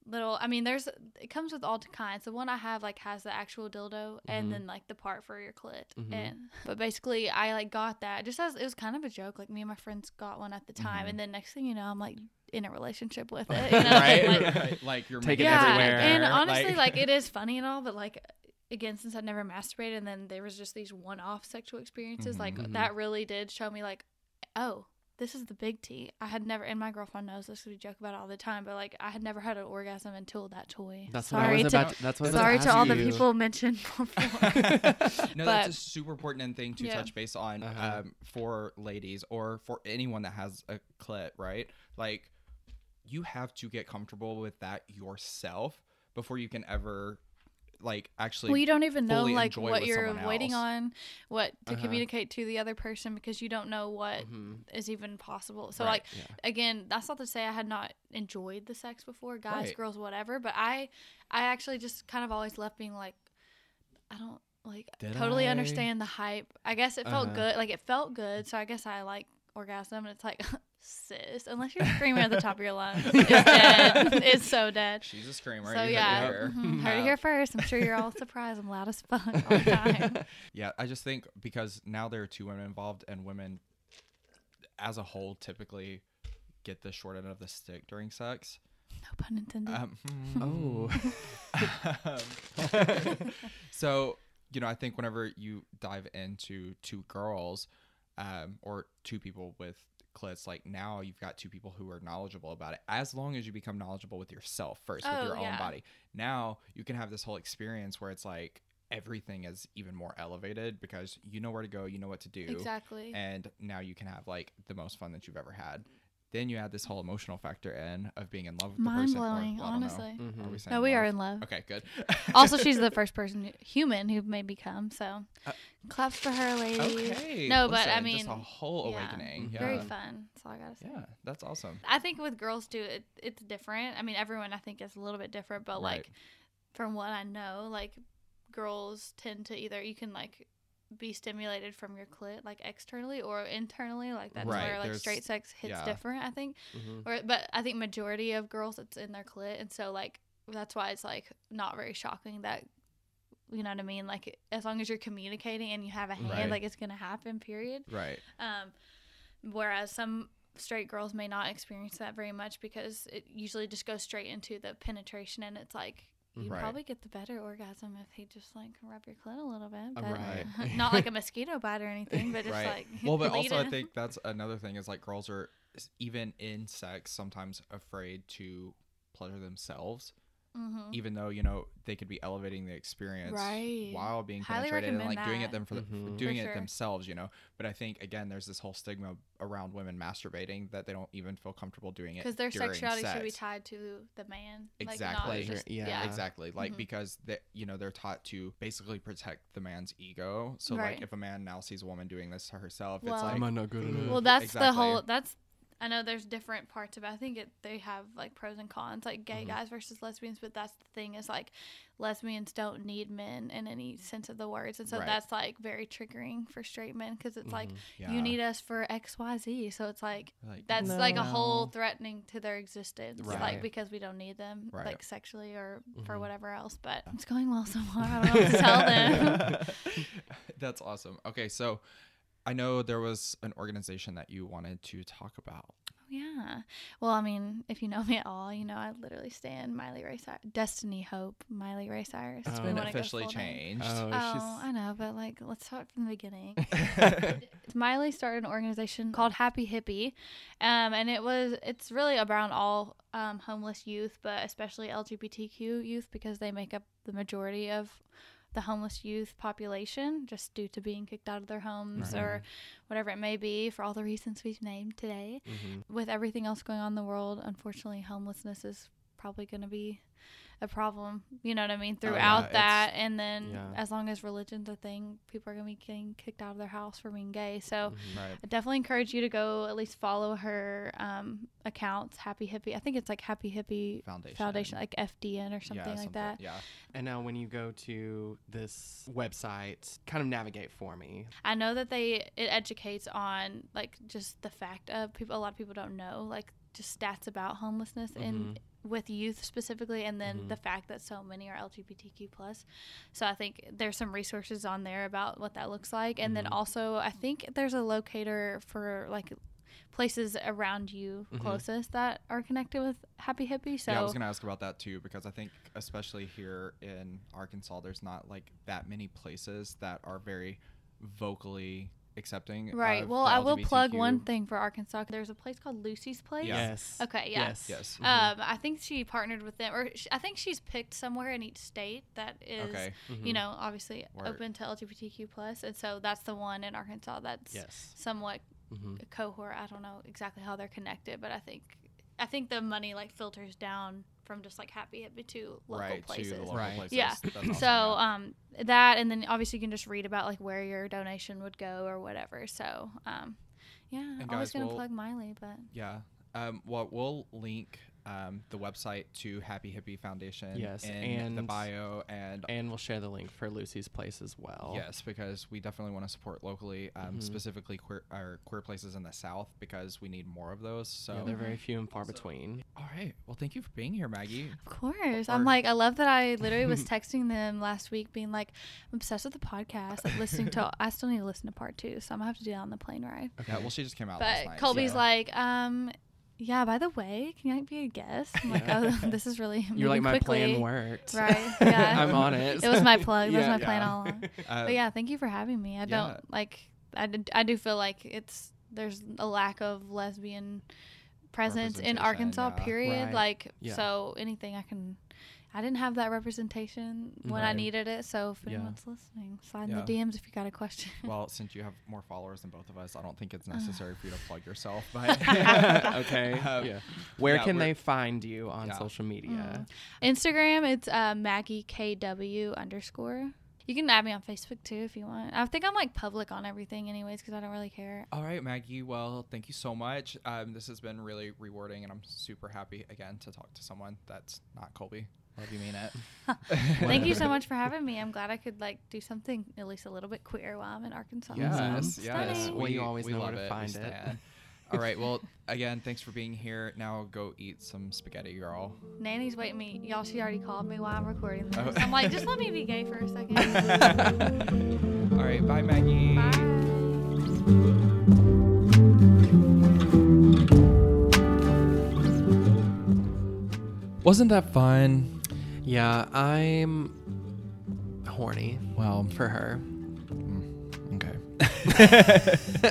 little. I mean, there's it comes with all kinds. The one I have like has the actual dildo and mm-hmm. then like the part for your clit. Mm-hmm. And but basically, I like got that just as it was kind of a joke. Like me and my friends got one at the time, mm-hmm. and then next thing you know, I'm like in a relationship with [LAUGHS] it. You know? Right. Like, right [LAUGHS] like you're Take it yeah, everywhere. and honestly, like- [LAUGHS] like, it is funny and all, but like again, since I'd never masturbated, and then there was just these one-off sexual experiences, like that really did show me like, oh, this is the big T. I had never, and my girlfriend knows this we joke about it all the time, but like I had never had an orgasm until that toy. That's what I sorry was to. about. To, that's what I was Sorry to all the people mentioned [LAUGHS] before. no, But- that's a super important thing to Yeah. touch base on Uh-huh. um, for ladies or for anyone that has a clit, right? Like, you have to get comfortable with that yourself before you can ever, like, actually. well, you don't even know like what you're waiting else. on, what to Uh-huh. communicate to the other person because you don't know what is Mhm. even possible. So Right, like yeah. again, that's not to say I had not enjoyed the sex before, guys, Right. girls, whatever. But I, I actually just kind of always left being like, I don't like Did totally I? understand the hype. I guess it felt Uh-huh. good, like it felt good. So I guess I like orgasm, and it's like, [LAUGHS] sis, unless you're screaming at the top of your lungs, [LAUGHS] it's dead. it's so dead. She's a screamer. So you yeah, heard it here. mhm, heard it here first. I'm sure you're all [LAUGHS] surprised. I'm loud as fuck all the time. [LAUGHS] Yeah, I just think because now there are two women involved, and women, as a whole, typically get the short end of the stick during sex. No pun intended. Um, Oh. Um, so you know i think whenever you dive into two girls um, or two people with clits like now you've got two people who are knowledgeable about it as long as you become knowledgeable with yourself first with Oh, your own body. Now you can have this whole experience where it's like everything is even more elevated because you know where to go you know what to do. Exactly. and now you can have like the most fun that you've ever had then you add this whole emotional factor in of being in love with the Mind person or- blowing, well, I don't know. honestly. Are we mm-hmm. No, saying we are in love. Okay, good. [LAUGHS] also, she's the [LAUGHS] first person, human, who may become. So, uh, claps for her, ladies. okay. No, but I mean, just a whole yeah. awakening. Yeah. very fun. That's all I gotta say. Yeah, that's awesome. I think with girls too, it, it's different. I mean, everyone I think is a little bit different, but Right. like from what I know, like girls tend to either you can like be stimulated from your clit like externally or internally like that's Right, where like there's- straight sex hits yeah. different i think Mhm. or but i think majority of girls it's in their clit and so like that's why it's like not very shocking that you know what i mean like as long as you're communicating and you have a hand Right. like it's gonna happen period Right. um, whereas some straight girls may not experience that very much because it usually just goes straight into the penetration and it's like you Right. probably get the better orgasm if he just like rub your clit a little bit, uh, but Right. [LAUGHS] not like a [LAUGHS] mosquito bite or anything, but just right. like well, but lead also I think that's another thing is like girls are even in sex sometimes afraid to pleasure themselves. Even though you know they could be elevating the experience Right. while being Highly penetrated and like recommend doing it them for, the, Mhm. for doing For it sure. themselves, you know. But I think again, there's this whole stigma around women masturbating that they don't even feel comfortable doing it Because their during sexuality should be tied to the man. Like, not Exactly. just- Yeah. yeah. Exactly. Like Mhm. because they you know they're taught to basically protect the man's ego. So Right. like if a man now sees a woman doing this to herself, Well- it's like Am I not good enough? Well, that's Exactly. the whole. That's. I know there's different parts of it. I think it, they have like pros and cons, like gay Mhm. guys versus lesbians. But that's the thing is like lesbians don't need men in any sense of the words, and so Right. that's like very triggering for straight men because it's like Mhm. yeah, you need us for X, Y, Z. So it's like like that's like a whole threatening to their existence, Right. like because we don't need them, Right. like sexually or for Mhm. whatever else. But it's going well so far. I don't know [LAUGHS] what to tell them. [LAUGHS] That's awesome. Okay, so I know there was an organization that you wanted to talk about. Oh, yeah. Well, I mean, if you know me at all, you know I literally stand Miley Ray Cyrus, Destiny Hope, Miley Ray Cyrus. It's It's Oh. been officially changed. Oh, Oh, I know, but like, let's start from the beginning. [LAUGHS] [LAUGHS] Miley started an organization called Happy Hippie, um, and it was it's really around all um, homeless youth, but especially LGBTQ youth because they make up the majority of the homeless youth population, just due to being kicked out of their homes Right. or whatever it may be, for all the reasons we've named today. Mhm. With everything else going on in the world, unfortunately, homelessness is probably going to be a problem. You know what I mean? Oh, yeah, Throughout that, and then Yeah. as long as religion's a thing, people are going to be getting kicked out of their house for being gay. So Mhm. right. I definitely encourage you to go at least follow her um, accounts, Happy Hippie. I think it's like Happy Hippie Foundation. Foundation, like FDN or something yeah, like that. Yeah. And now, when you go to this website, kind of navigate for me. I know that they it educates on like just the fact of people. A lot of people don't know like just stats about homelessness and with youth specifically, and then Mhm. the fact that so many are LGBTQ plus. So I think there's some resources on there about what that looks like, and Mhm. then also I think there's a locator for like places around you Mhm. closest that are connected with Happy Hippie. So yeah, I was gonna ask about that too because I think especially here in Arkansas, there's not like that many places that are very vocally accepting. right. of Well, the I will plug one thing for Arkansas. There's a place called Lucie's Place. Yes. Okay, yeah. Yes. Yes. Mhm. Um, I think she partnered with them, or sh- I think she's picked somewhere in each state that is, Okay. you Mhm. know, obviously Word. open to LGBTQ plus, and so that's the one in Arkansas that's Yes. somewhat Mhm. a cohort. I don't know exactly how they're connected, but I think I think the money like filters down from just like Happy Hippie to local right places. to the local Right. places. Yeah. [LAUGHS] Awesome, So yeah. um that and then obviously you can just read about like where your donation would go or whatever. So um yeah, And always guys, gonna we'll- plug Miley, but Yeah. Um, well, we'll link um, the website to Happy Hippie Foundation Yes, in the bio and And we'll share the link for Lucie's place as well. yes, because we definitely want to support locally, um, Mhm. specifically queer or queer places in the South because we need more of those. So, Yeah, they're very few and far between. all right. Well, thank you for being here, Maggie. Of course. Or- I'm like, I love that I literally was [LAUGHS] texting them last week being like, I'm obsessed with the podcast. Like listening to, [LAUGHS] I still need to listen to part two. So I'm going to have to do that on the plane ride. Yeah. Well, she just came out last But night. Colby's so- like, um, yeah, by the way, can I be a guest? I'm like, oh, [LAUGHS] this is really [LAUGHS] You're like my quickly. plan worked. Right. [LAUGHS] Yeah. I'm on it. It was my plug. That was Yeah. my plan Yeah. all along. Uh, But yeah, thank you for having me. I Yeah. don't like, I, did- I do feel like it's, there's a lack of lesbian presence in Arkansas, yeah. period. Right. Like, Yeah. so anything I can, I didn't have that representation when I needed it. So if Yeah. anyone's listening, slide Yeah. in the DMs if you got a question. [LAUGHS] Well, since you have more followers than both of us, I don't think Uh. it's necessary for you to plug yourself. [LAUGHS] But okay. [LAUGHS] Um, yeah. Where yeah, can they find you on Yeah. social media? Mm. Instagram, it's uh, Maggie KW underscore. You can add me on Facebook too if you want. I think I'm like public on everything, anyways, because I don't really care. All right, Maggie. Well, thank you so much. Um, this has been really rewarding, and I'm super happy again to talk to someone that's not Colby. Love you, mean it. [LAUGHS] Thank you so much for having me. I'm glad I could like do something at least a little bit queer while I'm in Arkansas. Yes, So, yes. stunning. Well, you always know where to it. Find it. [LAUGHS] All right. Well, again, thanks for being here. Now go eat some spaghetti, girl. Nanny's waiting me. Y'all, she already called me while I'm recording this. Oh. I'm like, just let me be gay for a second. [LAUGHS] All right. Bye, Maggie. Bye. Wasn't that fun? Yeah, I'm horny Well, for her. okay.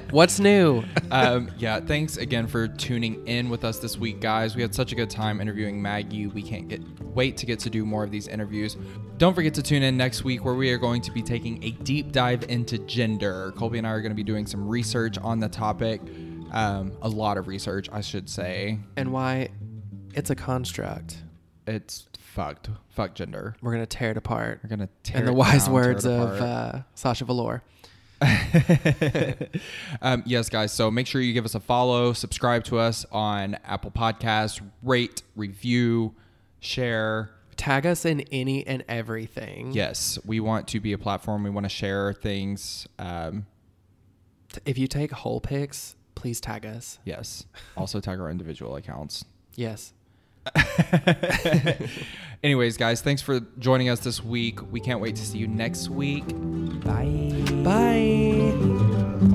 [LAUGHS] What's new? um, yeah, thanks again for tuning in with us this week, guys. We had such a good time interviewing Maggie. We can't get wait to get to do more of these interviews. Don't forget to tune in next week where we are going to be taking a deep dive into gender. Colby and I are going to be doing some research on the topic, um, a lot of research, I should say. And why it's a construct. It's fucked. Fuck gender. We're gonna tear it apart. We're gonna tear. In the wise down, words of uh, Sasha Velour. [LAUGHS] um, yes, guys. So make sure you give us a follow, subscribe to us on Apple Podcasts, rate, review, share. Tag us in any and everything. Yes, we want to be a platform. We want to share things. Um, If you take whole pics, please tag us. yes. Also tag our individual accounts. Yes. [LAUGHS] Anyways, guys, thanks for joining us this week. We can't wait to see you next week. Bye. Bye.